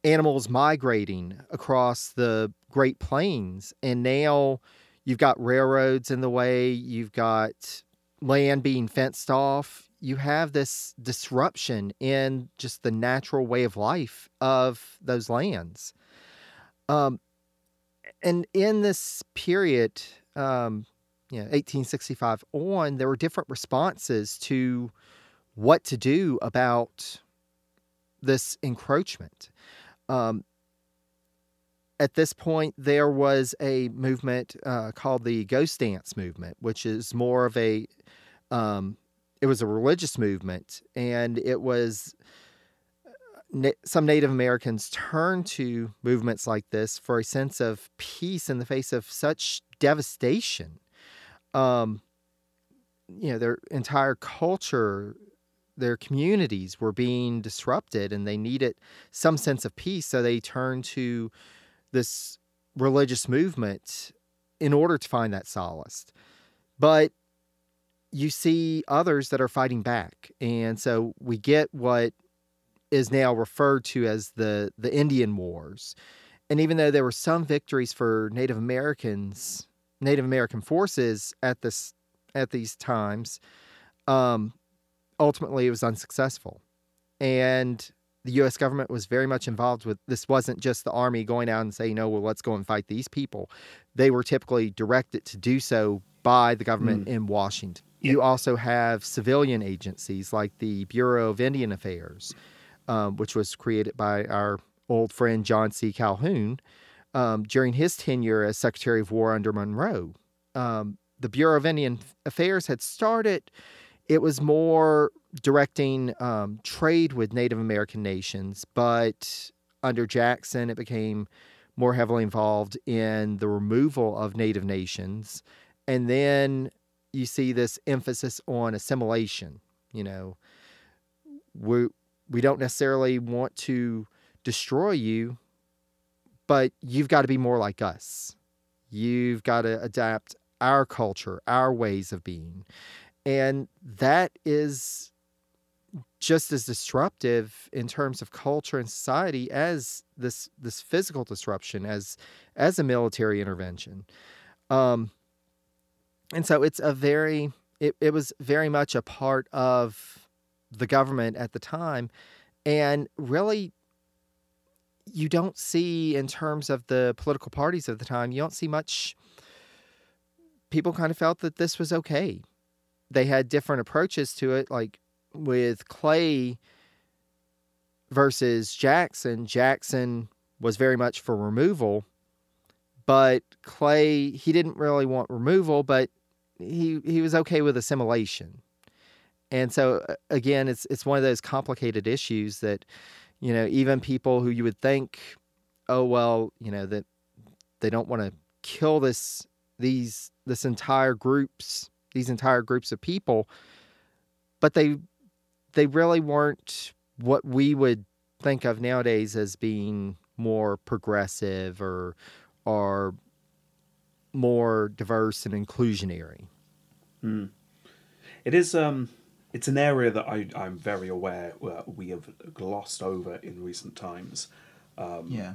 animals migrating across the Great Plains. And now you've got railroads in the way, you've got land being fenced off. You have this disruption in just the natural way of life of those lands. Um, and in this period, um, you know, 1865 on, there were different responses to what to do about this encroachment. Um, at this point, there was a movement uh, called the Ghost Dance movement, which is more of a, um, it was a religious movement, and it was na- some Native Americans turned to movements like this for a sense of peace in the face of such devastation. Um, you know, their entire culture, their communities were being disrupted, and they needed some sense of peace. So they turned to this religious movement in order to find that solace. But you see others that are fighting back. And so we get what is now referred to as the, the Indian Wars. And even though there were some victories for Native Americans, Native American forces at this at these times, um, ultimately it was unsuccessful. And the U.S. government was very much involved with this. wasn't just the army going out and saying, "No, well, let's go and fight these people." They were typically directed to do so by the government in Washington. You also have civilian agencies like the Bureau of Indian Affairs, um, which was created by our old friend John C. Calhoun um, during his tenure as Secretary of War under Monroe. Um, the Bureau of Indian Affairs had started. It was more directing um, trade with Native American nations, but under Jackson, it became more heavily involved in the removal of Native nations. And then you see this emphasis on assimilation. You know, we we don't necessarily want to destroy you, but you've got to be more like us. You've got to adapt our culture, our ways of being. And that is just as disruptive in terms of culture and society as this this physical disruption as as a military intervention. Um, and so it's a very it, it was very much a part of the government at the time and really you don't see in terms of the political parties of the time you don't see much people kind of felt that this was okay. They had different approaches to it like with clay versus jackson. Jackson was very much for removal but clay he didn't really want removal but he he was okay with assimilation. And so again it's it's one of those complicated issues that you know even people who you would think oh well you know that they don't want to kill this these this entire groups these entire groups of people but they they really weren't what we would think of nowadays as being more progressive or or more diverse and inclusionary. It is. Um, it's an area that I, I'm very aware uh, we have glossed over in recent times. Um, yeah.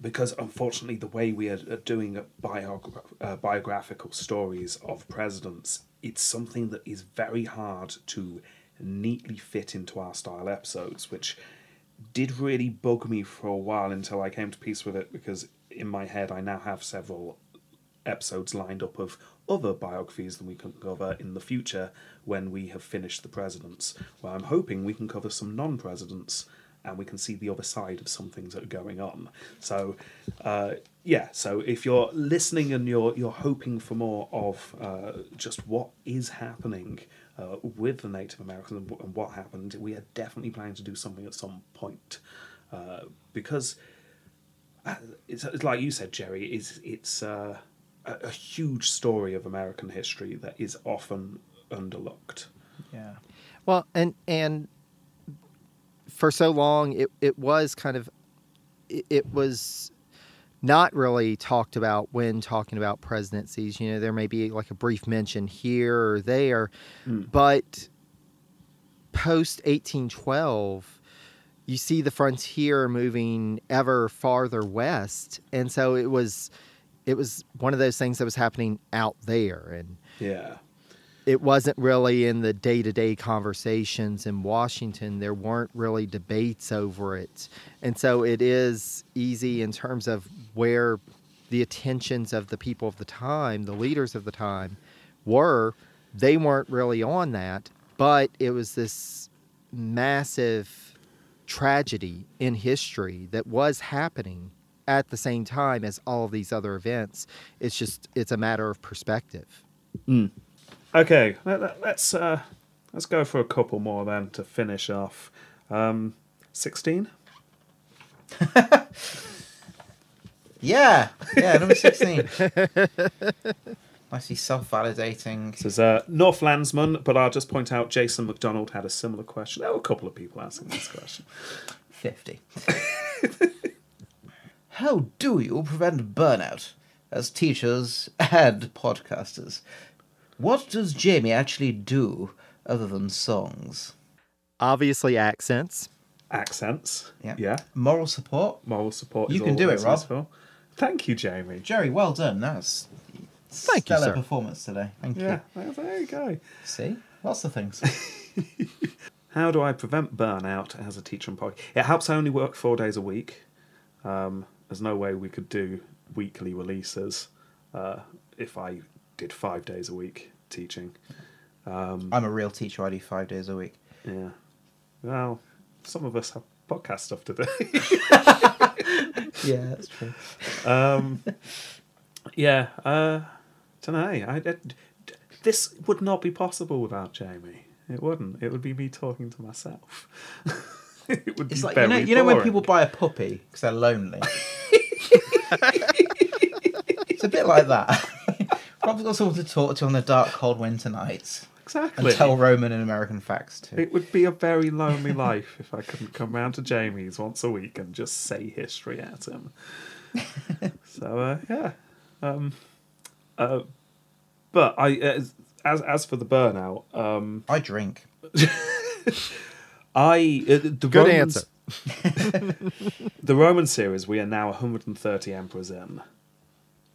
because unfortunately the way we are are doing biogra- uh, biographical stories of presidents it's something that is very hard to neatly fit into our style episodes which did really bug me for a while until i came to peace with it because in my head i now have several episodes lined up of other biographies that we can cover in the future when we have finished the presidents where i'm hoping we can cover some non-presidents and we can see the other side of some things that are going on. So, uh, yeah. So if you're listening and you're you're hoping for more of uh, just what is happening uh, with the Native Americans and, what happened, we are definitely planning to do something at some point uh, because it's, it's like you said, Jerry. It's it's uh, a, a huge story of American history that is often underlooked. Yeah. Well, and and for so long, it it was kind of it, it was not really talked about when talking about presidencies. You know, there may be like a brief mention here or there, but post eighteen twelve, you see the frontier moving ever farther west, and so it was it was one of those things that was happening out there and Yeah. it wasn't really in the day-to-day conversations in Washington. There weren't really debates over it. And so it is easy in terms of where the attentions of the people of the time, the leaders of the time were, they weren't really on that, but it was this massive tragedy in history that was happening at the same time as all of these other events. It's just it's a matter of perspective. Okay, let, let, us uh, let's go for a couple more then to finish off. Um, Sixteen. Yeah, yeah, number 16. Nicely self validating. This is uh, North Landsman, but I'll just point out Jason McDonald had a similar question. There were a couple of people asking this question. 50. How do you prevent burnout as teachers and podcasters? What does Jamie actually do other than songs? Obviously, accents. Accents. Yeah. Yeah. Moral support? Moral support. You is can do it, always Rob. useful. Thank you, Jamie. Jerry, well done. That's Thank you, stellar sir. performance today. Thank Yeah, you. well, there you go. See? Lots of things. How do I prevent burnout as a teacher and podcast? It helps I only work four days a week. Um, there's no way we could do weekly releases uh, if I did five days a week teaching. I'm a real teacher. I do five days a week. Yeah. Well, some of us have podcast stuff to do. Yeah, that's true. um, yeah. Uh, don't know. I, I- this would not be possible without Jamie. It wouldn't. It would be me talking to myself. it would It's be like, you very know, you know when people buy a puppy because they're lonely? it's a bit like that. Rob's got someone to talk to on the dark, cold winter nights. exactly And tell Roman and American facts too. It would be a very lonely life if I couldn't come round to Jamie's once a week and just say history at him. so uh, yeah, um, uh, but I as as, as for the burnout, um, I drink. I uh, the Good Romans, answer. the Roman series we are now 130 emperors in,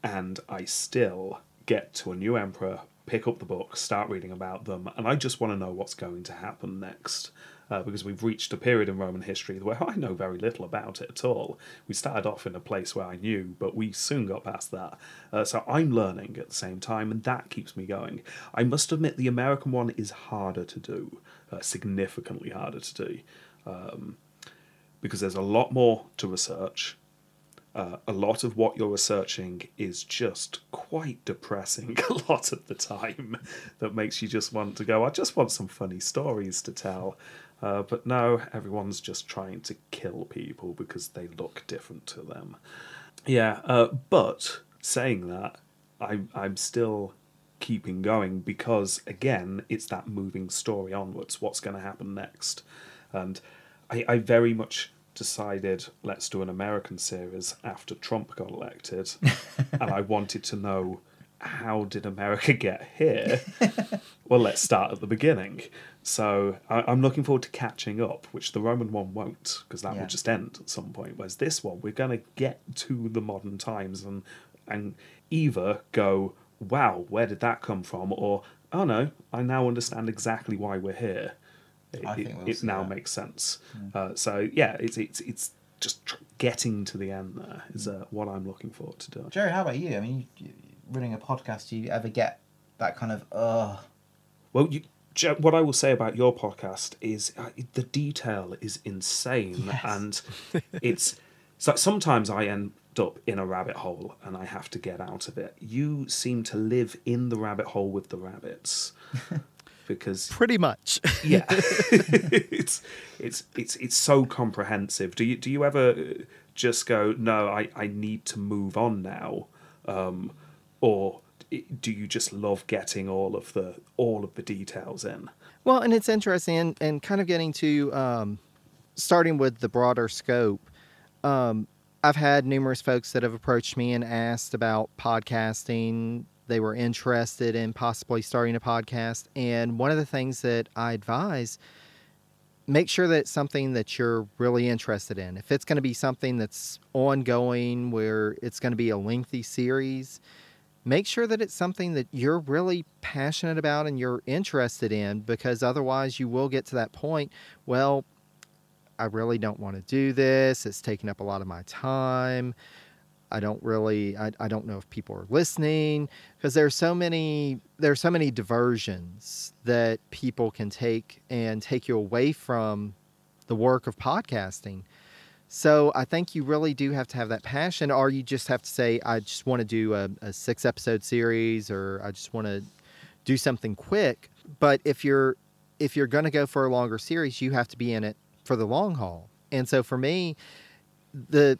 and I still get to a new emperor, pick up the book, start reading about them, and I just want to know what's going to happen next. Uh, because we've reached a period in Roman history where I know very little about it at all. We started off in a place where I knew, but we soon got past that. Uh, so I'm learning at the same time, and that keeps me going. I must admit, the American one is harder to do, uh, significantly harder to do because there's a lot more to research. Uh, a lot of what you're researching is just quite depressing a lot of the time that makes you just want to go, I just want some funny stories to tell. Uh, but no, everyone's just trying to kill people because they look different to them. Yeah, uh, but saying that, I'm, I'm still keeping going because, again, it's that moving story onwards. What's going to happen next? And I, I very much decided let's do an American series after Trump got elected, and I wanted to know how did America get here? well, let's start at the beginning. So I, I'm looking forward to catching up, which the Roman one won't, because that Yeah. will just end at some point. Whereas this one, we're going to get to the modern times and and either go, wow, where did that come from, or oh no, I now understand exactly why we're here. It, I think we'll it see now that. makes sense. Uh, so yeah, it's it's it's just tr- getting to the end there is uh, what I'm looking forward to doing. Jerry, how about you? I mean, you, you, running a podcast, do you ever get that kind of uh Well, you, what I will say about your podcast is uh, the detail is insane, Yes. and it's so sometimes I end up in a rabbit hole and I have to get out of it. You seem to live in the rabbit hole with the rabbits because Pretty much. yeah, it's it's it's it's so comprehensive. Do you do you ever uh, just go no? I I need to move on now, um, or do you just love getting all of the all of the details in? Well, and it's interesting, and, and kind of getting to um, starting with the broader scope. Um, I've had numerous folks that have approached me and asked about podcasting. They were interested in possibly starting a podcast. And one of the things that I advise make sure that it's something that you're really interested in. If it's going to be something that's ongoing, where it's going to be a lengthy series, make sure that it's something that you're really passionate about and you're interested in because otherwise you will get to that point well i really don't want to do this. It's taking up a lot of my time. I don't really i, I don't know if people are listening. Because there's so many there's so many diversions that people can take and take you away from the work of podcasting so I think you really do have to have that passion, or you just have to say, I just want to do a, a six episode series, or I just want to do something quick. But if you're if you're going to go for a longer series, you have to be in it for the long haul. And so for me, the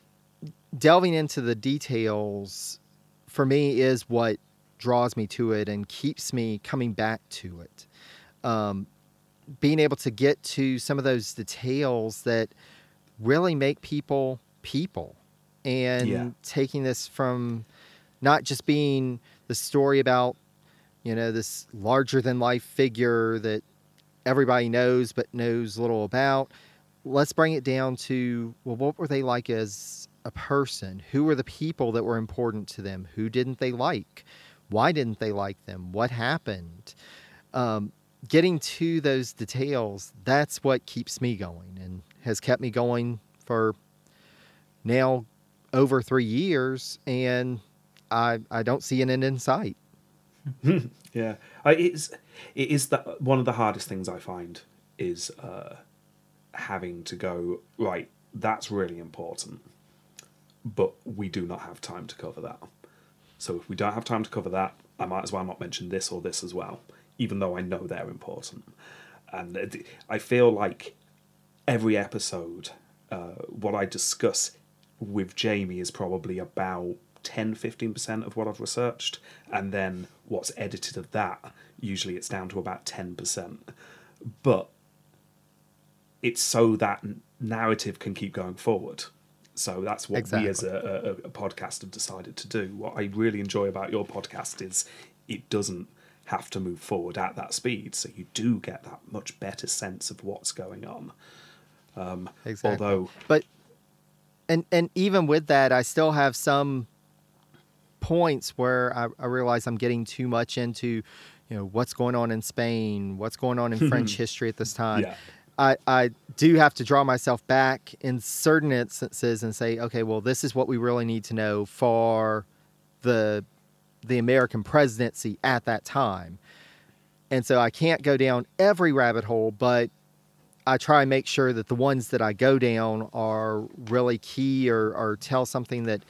delving into the details for me is what draws me to it and keeps me coming back to it. Um, being able to get to some of those details that really make people people. And Yeah. taking this from not just being the story about you know this larger than life figure that everybody knows but knows little about let's bring it down to well what were they like as a person? Who were the people that were important to them? Who didn't they like? Why didn't they like them? What happened? Um, getting to those details that's what keeps me going and has kept me going for now over three years and i i don't see an end in sight Yeah, I, it's it is that one of the hardest things I find is uh, having to go right. That's really important, but we do not have time to cover that. So if we don't have time to cover that, I might as well not mention this or this as well, even though I know they're important. And it- I feel like every episode, uh, what I discuss with Jamie is probably about 10 15% of what I've researched, and then what's edited of that, usually it's down to about 10%. But it's so that narrative can keep going forward. So that's what we as a, a, a podcast have decided to do. What I really enjoy about your podcast is it doesn't have to move forward at that speed, so you do get that much better sense of what's going on. Um, Exactly. Although, but and and even with that i still have some points where I, I realize i'm getting too much into you know what's going on in spain what's going on in french history at this time Yeah. I, I do have to draw myself back in certain instances and say okay well this is what we really need to know for the the american presidency at that time and so i can't go down every rabbit hole but I try and make sure that the ones that I go down are really key or, or tell something that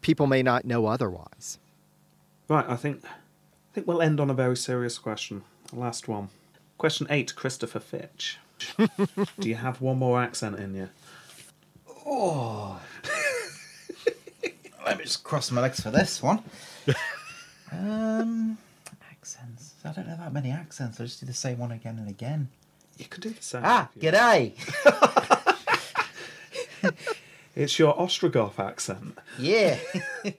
people may not know otherwise. right, I think I think we'll end on a very serious question. The last one. Question eight, Christopher Fitch. do you have one more accent in you? Oh. Let me just cross my legs for this one. Um, accents. I don't know that many accents. I just do the same one again and again. You could do the same. Ah, g'day. It's your Ostrogoth accent. Yeah.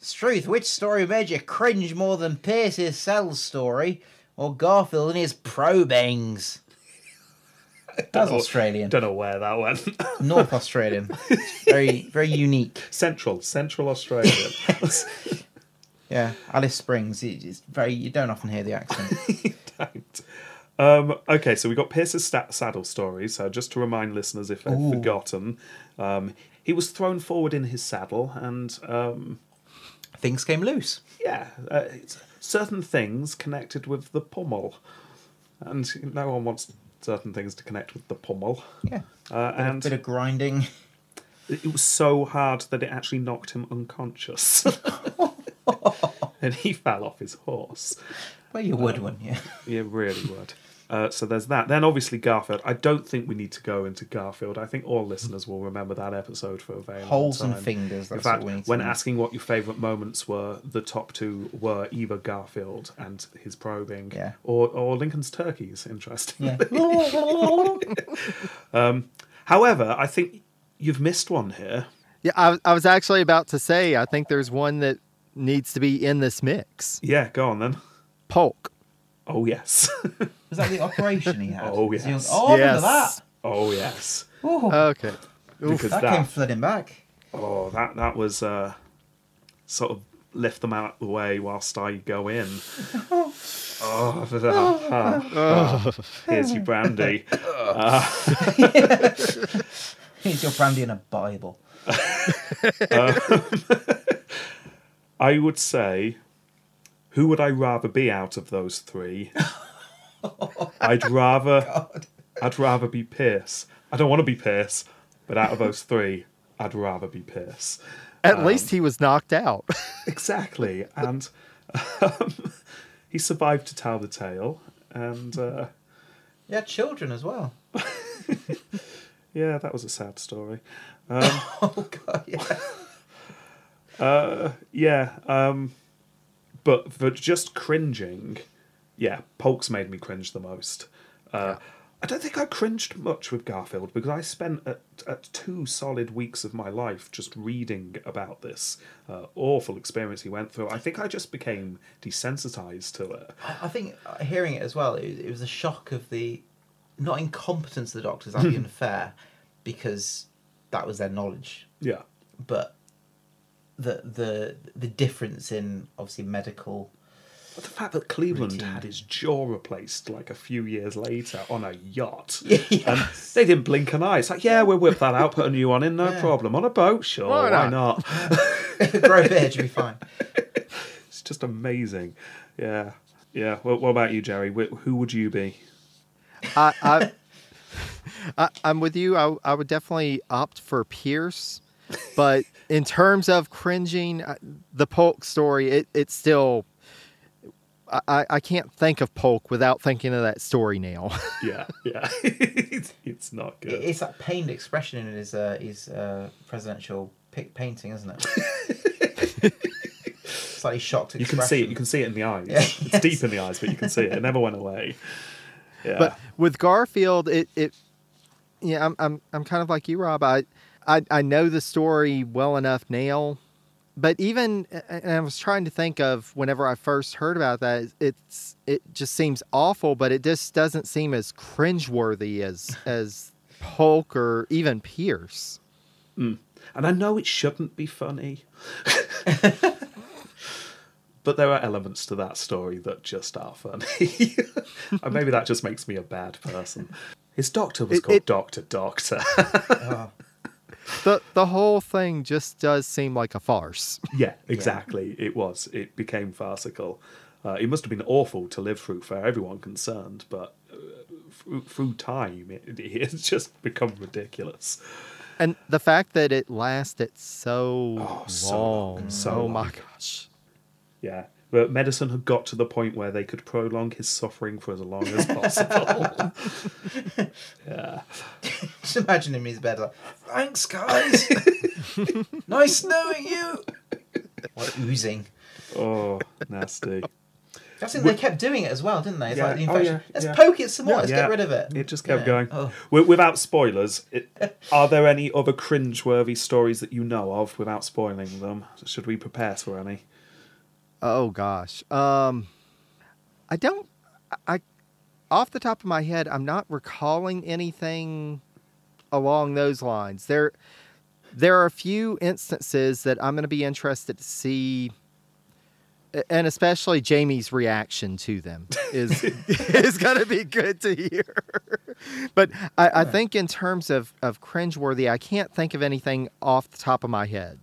Struth, which story made you cringe more than Pierce's cell story or Garfield and his pro bangs? That's know- Australian. Don't know where that went. North Australian. Very, very unique. Central, Central Australia. Yeah, Alice Springs. it- It's very. You don't often hear the accent. Don't. Um, okay, so we got Pierce's stat- saddle story. So just to remind listeners, if they've Ooh. forgotten, um, he was thrown forward in his saddle, and um, Things came loose. yeah, uh, certain things connected with the pommel, and no one wants certain things to connect with the pommel. Yeah. Uh, And and bit of grinding. it was so hard that it actually knocked him unconscious, and he fell off his horse. Well, you would, wouldn't you? Yeah, really would. Uh, so there's that. Then obviously Garfield. I don't think we need to go into Garfield. I think all listeners will remember that episode for a very long Holes and time. fingers. In fact, what we need when know. asking what your favourite moments were, the top two were either Garfield and his probing, Yeah. or or Lincoln's turkeys. Interesting. Yeah. However, I think you've missed one here. Yeah, I, I was actually about to say, I think there's one that needs to be in this mix. Yeah, go on then. Polk. Oh yes. Was that the operation he had? Oh, Was he on- yes. Oh, I remember Yes. that. oh yes. Ooh, Okay. Because that, that, came flooding back. Oh, that that was uh, sort of lift them out of the way whilst I go in. oh, uh, oh. Uh, here's your brandy. Here's your brandy and a Bible. Um, I would say, who would I rather be out of those three? I'd rather, I'd rather be Pierce. I don't want to be Pierce, but out of those three, I'd rather be Pierce. At least he was knocked out. Exactly, and um, he survived to tell the tale, and. Uh, You had children as well. Yeah, that was a sad story. Oh god, yeah. Uh, yeah, um, but for just cringing, yeah, Polk's made me cringe the most. Uh, I don't think I cringed much with Garfield because I spent at, at two solid weeks of my life just reading about this uh, awful experience he went through. I think I just became desensitized to it. I think hearing it as well, it, it was a shock of the not incompetence of the doctors. That'd be unfair because that was their knowledge, Yeah, but the the the difference in obviously medical. but the fact that Cleveland Routine. had his jaw replaced like a few years later on a yacht. Yeah. And um, they didn't blink an eye. It's like, yeah, we'll whip that out, put a new one in, no Yeah. problem. On a boat, sure, Why why, not? not? Grow a beard, you'll be fine. It's just amazing. Yeah, yeah. Well, what about you, Jerry? Who would you be? I, I, I, I'm with you. I, I would definitely opt for Pierce, but in terms of cringing, the Polk story, it, it's still. I- I, I can't think of Polk without thinking of that story now. Yeah, yeah. it's, it's not good. It's that pained expression in his uh, his uh, presidential pic- painting, isn't it? Slightly shocked you can see it. You can see it in the eyes. Yeah, It's yes. deep in the eyes, but you can see it. It never went away. Yeah. But with Garfield, it it yeah, I'm I'm I'm kind of like you, Rob. I I, I know the story well enough now, but even and I was trying to think of whenever I first heard about that, it's it just seems awful, but it just doesn't seem as cringeworthy as as Polk or even Pierce. Hmm. And I know it shouldn't be funny. but there are elements to that story that just are funny. and maybe that just makes me a bad person. His doctor was It- called it- Doctor Doctor. Oh, The the whole thing just does seem like a farce. yeah, exactly. It was. It became farcical. Uh, it must have been awful to live through for everyone concerned, but uh, through, through time, it, has just become ridiculous. And the fact that it lasted so Oh, so long. long, so oh long. my gosh. Yeah. But medicine had got to the point where they could prolong his suffering for as long as possible. yeah. just imagine him in his bed like, thanks guys, nice knowing you. What oozing. Oh, nasty. I think they kept doing it as well, didn't they? It's Yeah. like the Oh, yeah, Let's yeah. poke it some more. Let's get rid of it. It just kept going. Oh. Without spoilers, it, are there any other cringe-worthy stories that you know of without spoiling them? Should we prepare for any? Oh gosh. Um I don't I off the top of my head I'm not recalling anything along those lines. There there are a few instances that I'm going to be interested to see and especially Jamie's reaction to them is is going to be good to hear. but I, I think in terms of of cringeworthy, I can't think of anything off the top of my head.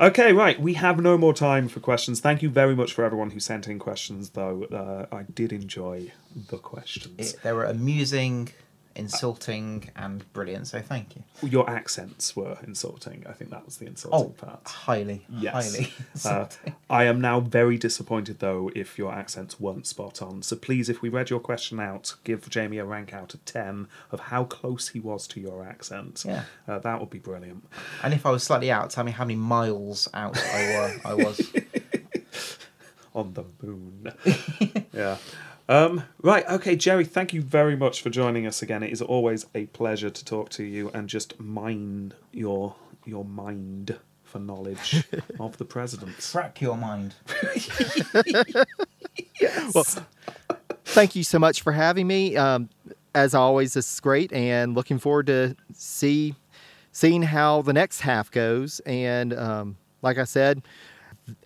Okay, right. We have no more time for questions. Thank you very much for everyone who sent in questions, though. Uh, I did enjoy the questions. It- they were amusing, insulting, and brilliant. So thank you. Your accents were insulting. I think that was the insulting Oh, part. highly, Yes. highly Uh. I am now very disappointed, though, if your accents weren't spot on. So please, if we read your question out, give Jamie a rank out of 10 of how close he was to your accent. Yeah. Uh, that would be brilliant. and if I was slightly out, tell me how many miles out I were. I was. On the moon. yeah. Um, right, okay, Jerry, thank you very much for joining us again. It is always a pleasure to talk to you and just mind your your mind for knowledge of the presidents. Crack your mind. Well, thank you so much for having me. Um, as always, this is great, and looking forward to see seeing how the next half goes. And um, like I said,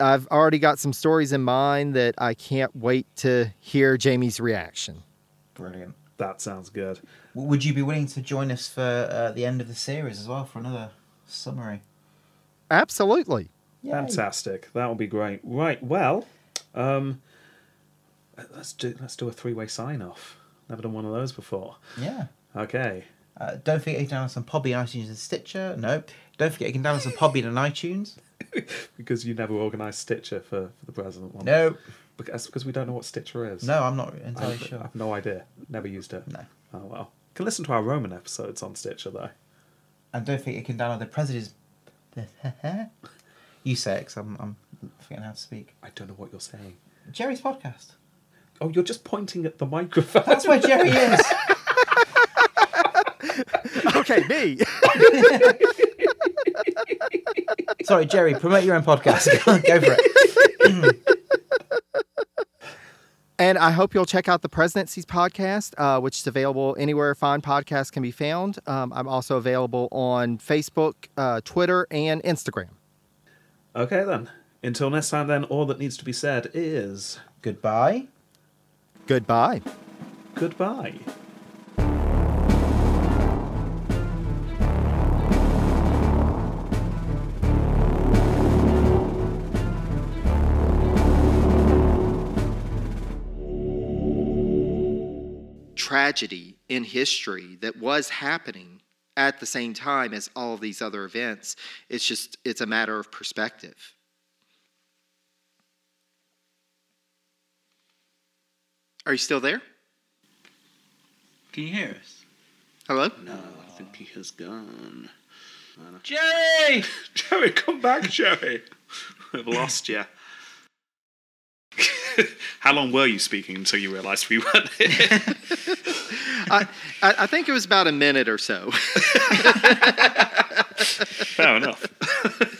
I've already got some stories in mind that I can't wait to hear Jamie's reaction. Brilliant. That sounds good. Would you be willing to join us for uh, the end of the series as well for another summary? Absolutely. Yay. Fantastic. That would be great. Right. Well, um, let's do let's do a three way sign off. Never done one of those before. Yeah. Okay. Uh, don't forget you can download some Podbean, iTunes, and Stitcher. Nope. Don't forget you can download some Podbean and iTunes. Because you never organised Stitcher for, for the president one. No. Because, that's because we don't know what Stitcher is. No, I'm not entirely I've, sure. I've no idea. Never used it. No. Oh well. Can listen to our Roman episodes on Stitcher though. And don't forget you can download the President's. you say it 'cause I'm, I'm forgetting how to speak. I don't know what you're saying. Jerry's podcast. Oh, you're just pointing at the microphone. That's where Jerry is. Okay, me. Sorry, Jerry, promote your own podcast. Go for it. And I hope you'll check out the Presidencies podcast, uh, which is available anywhere fine podcasts can be found. Um, I'm also available on Facebook, uh, Twitter, and Instagram. okay then. Until next time, then, all that needs to be said is Goodbye. Goodbye. goodbye. Tragedy in history that was happening at the same time as all of these other events. It's just, it's a matter of perspective. Are you still there? Can you hear us? Hello? No, I think he has gone. Jerry! Jerry, come back, Jerry. We've lost you. How long were you speaking until you realised we weren't here? I, I think it was about a minute or so. Fair enough.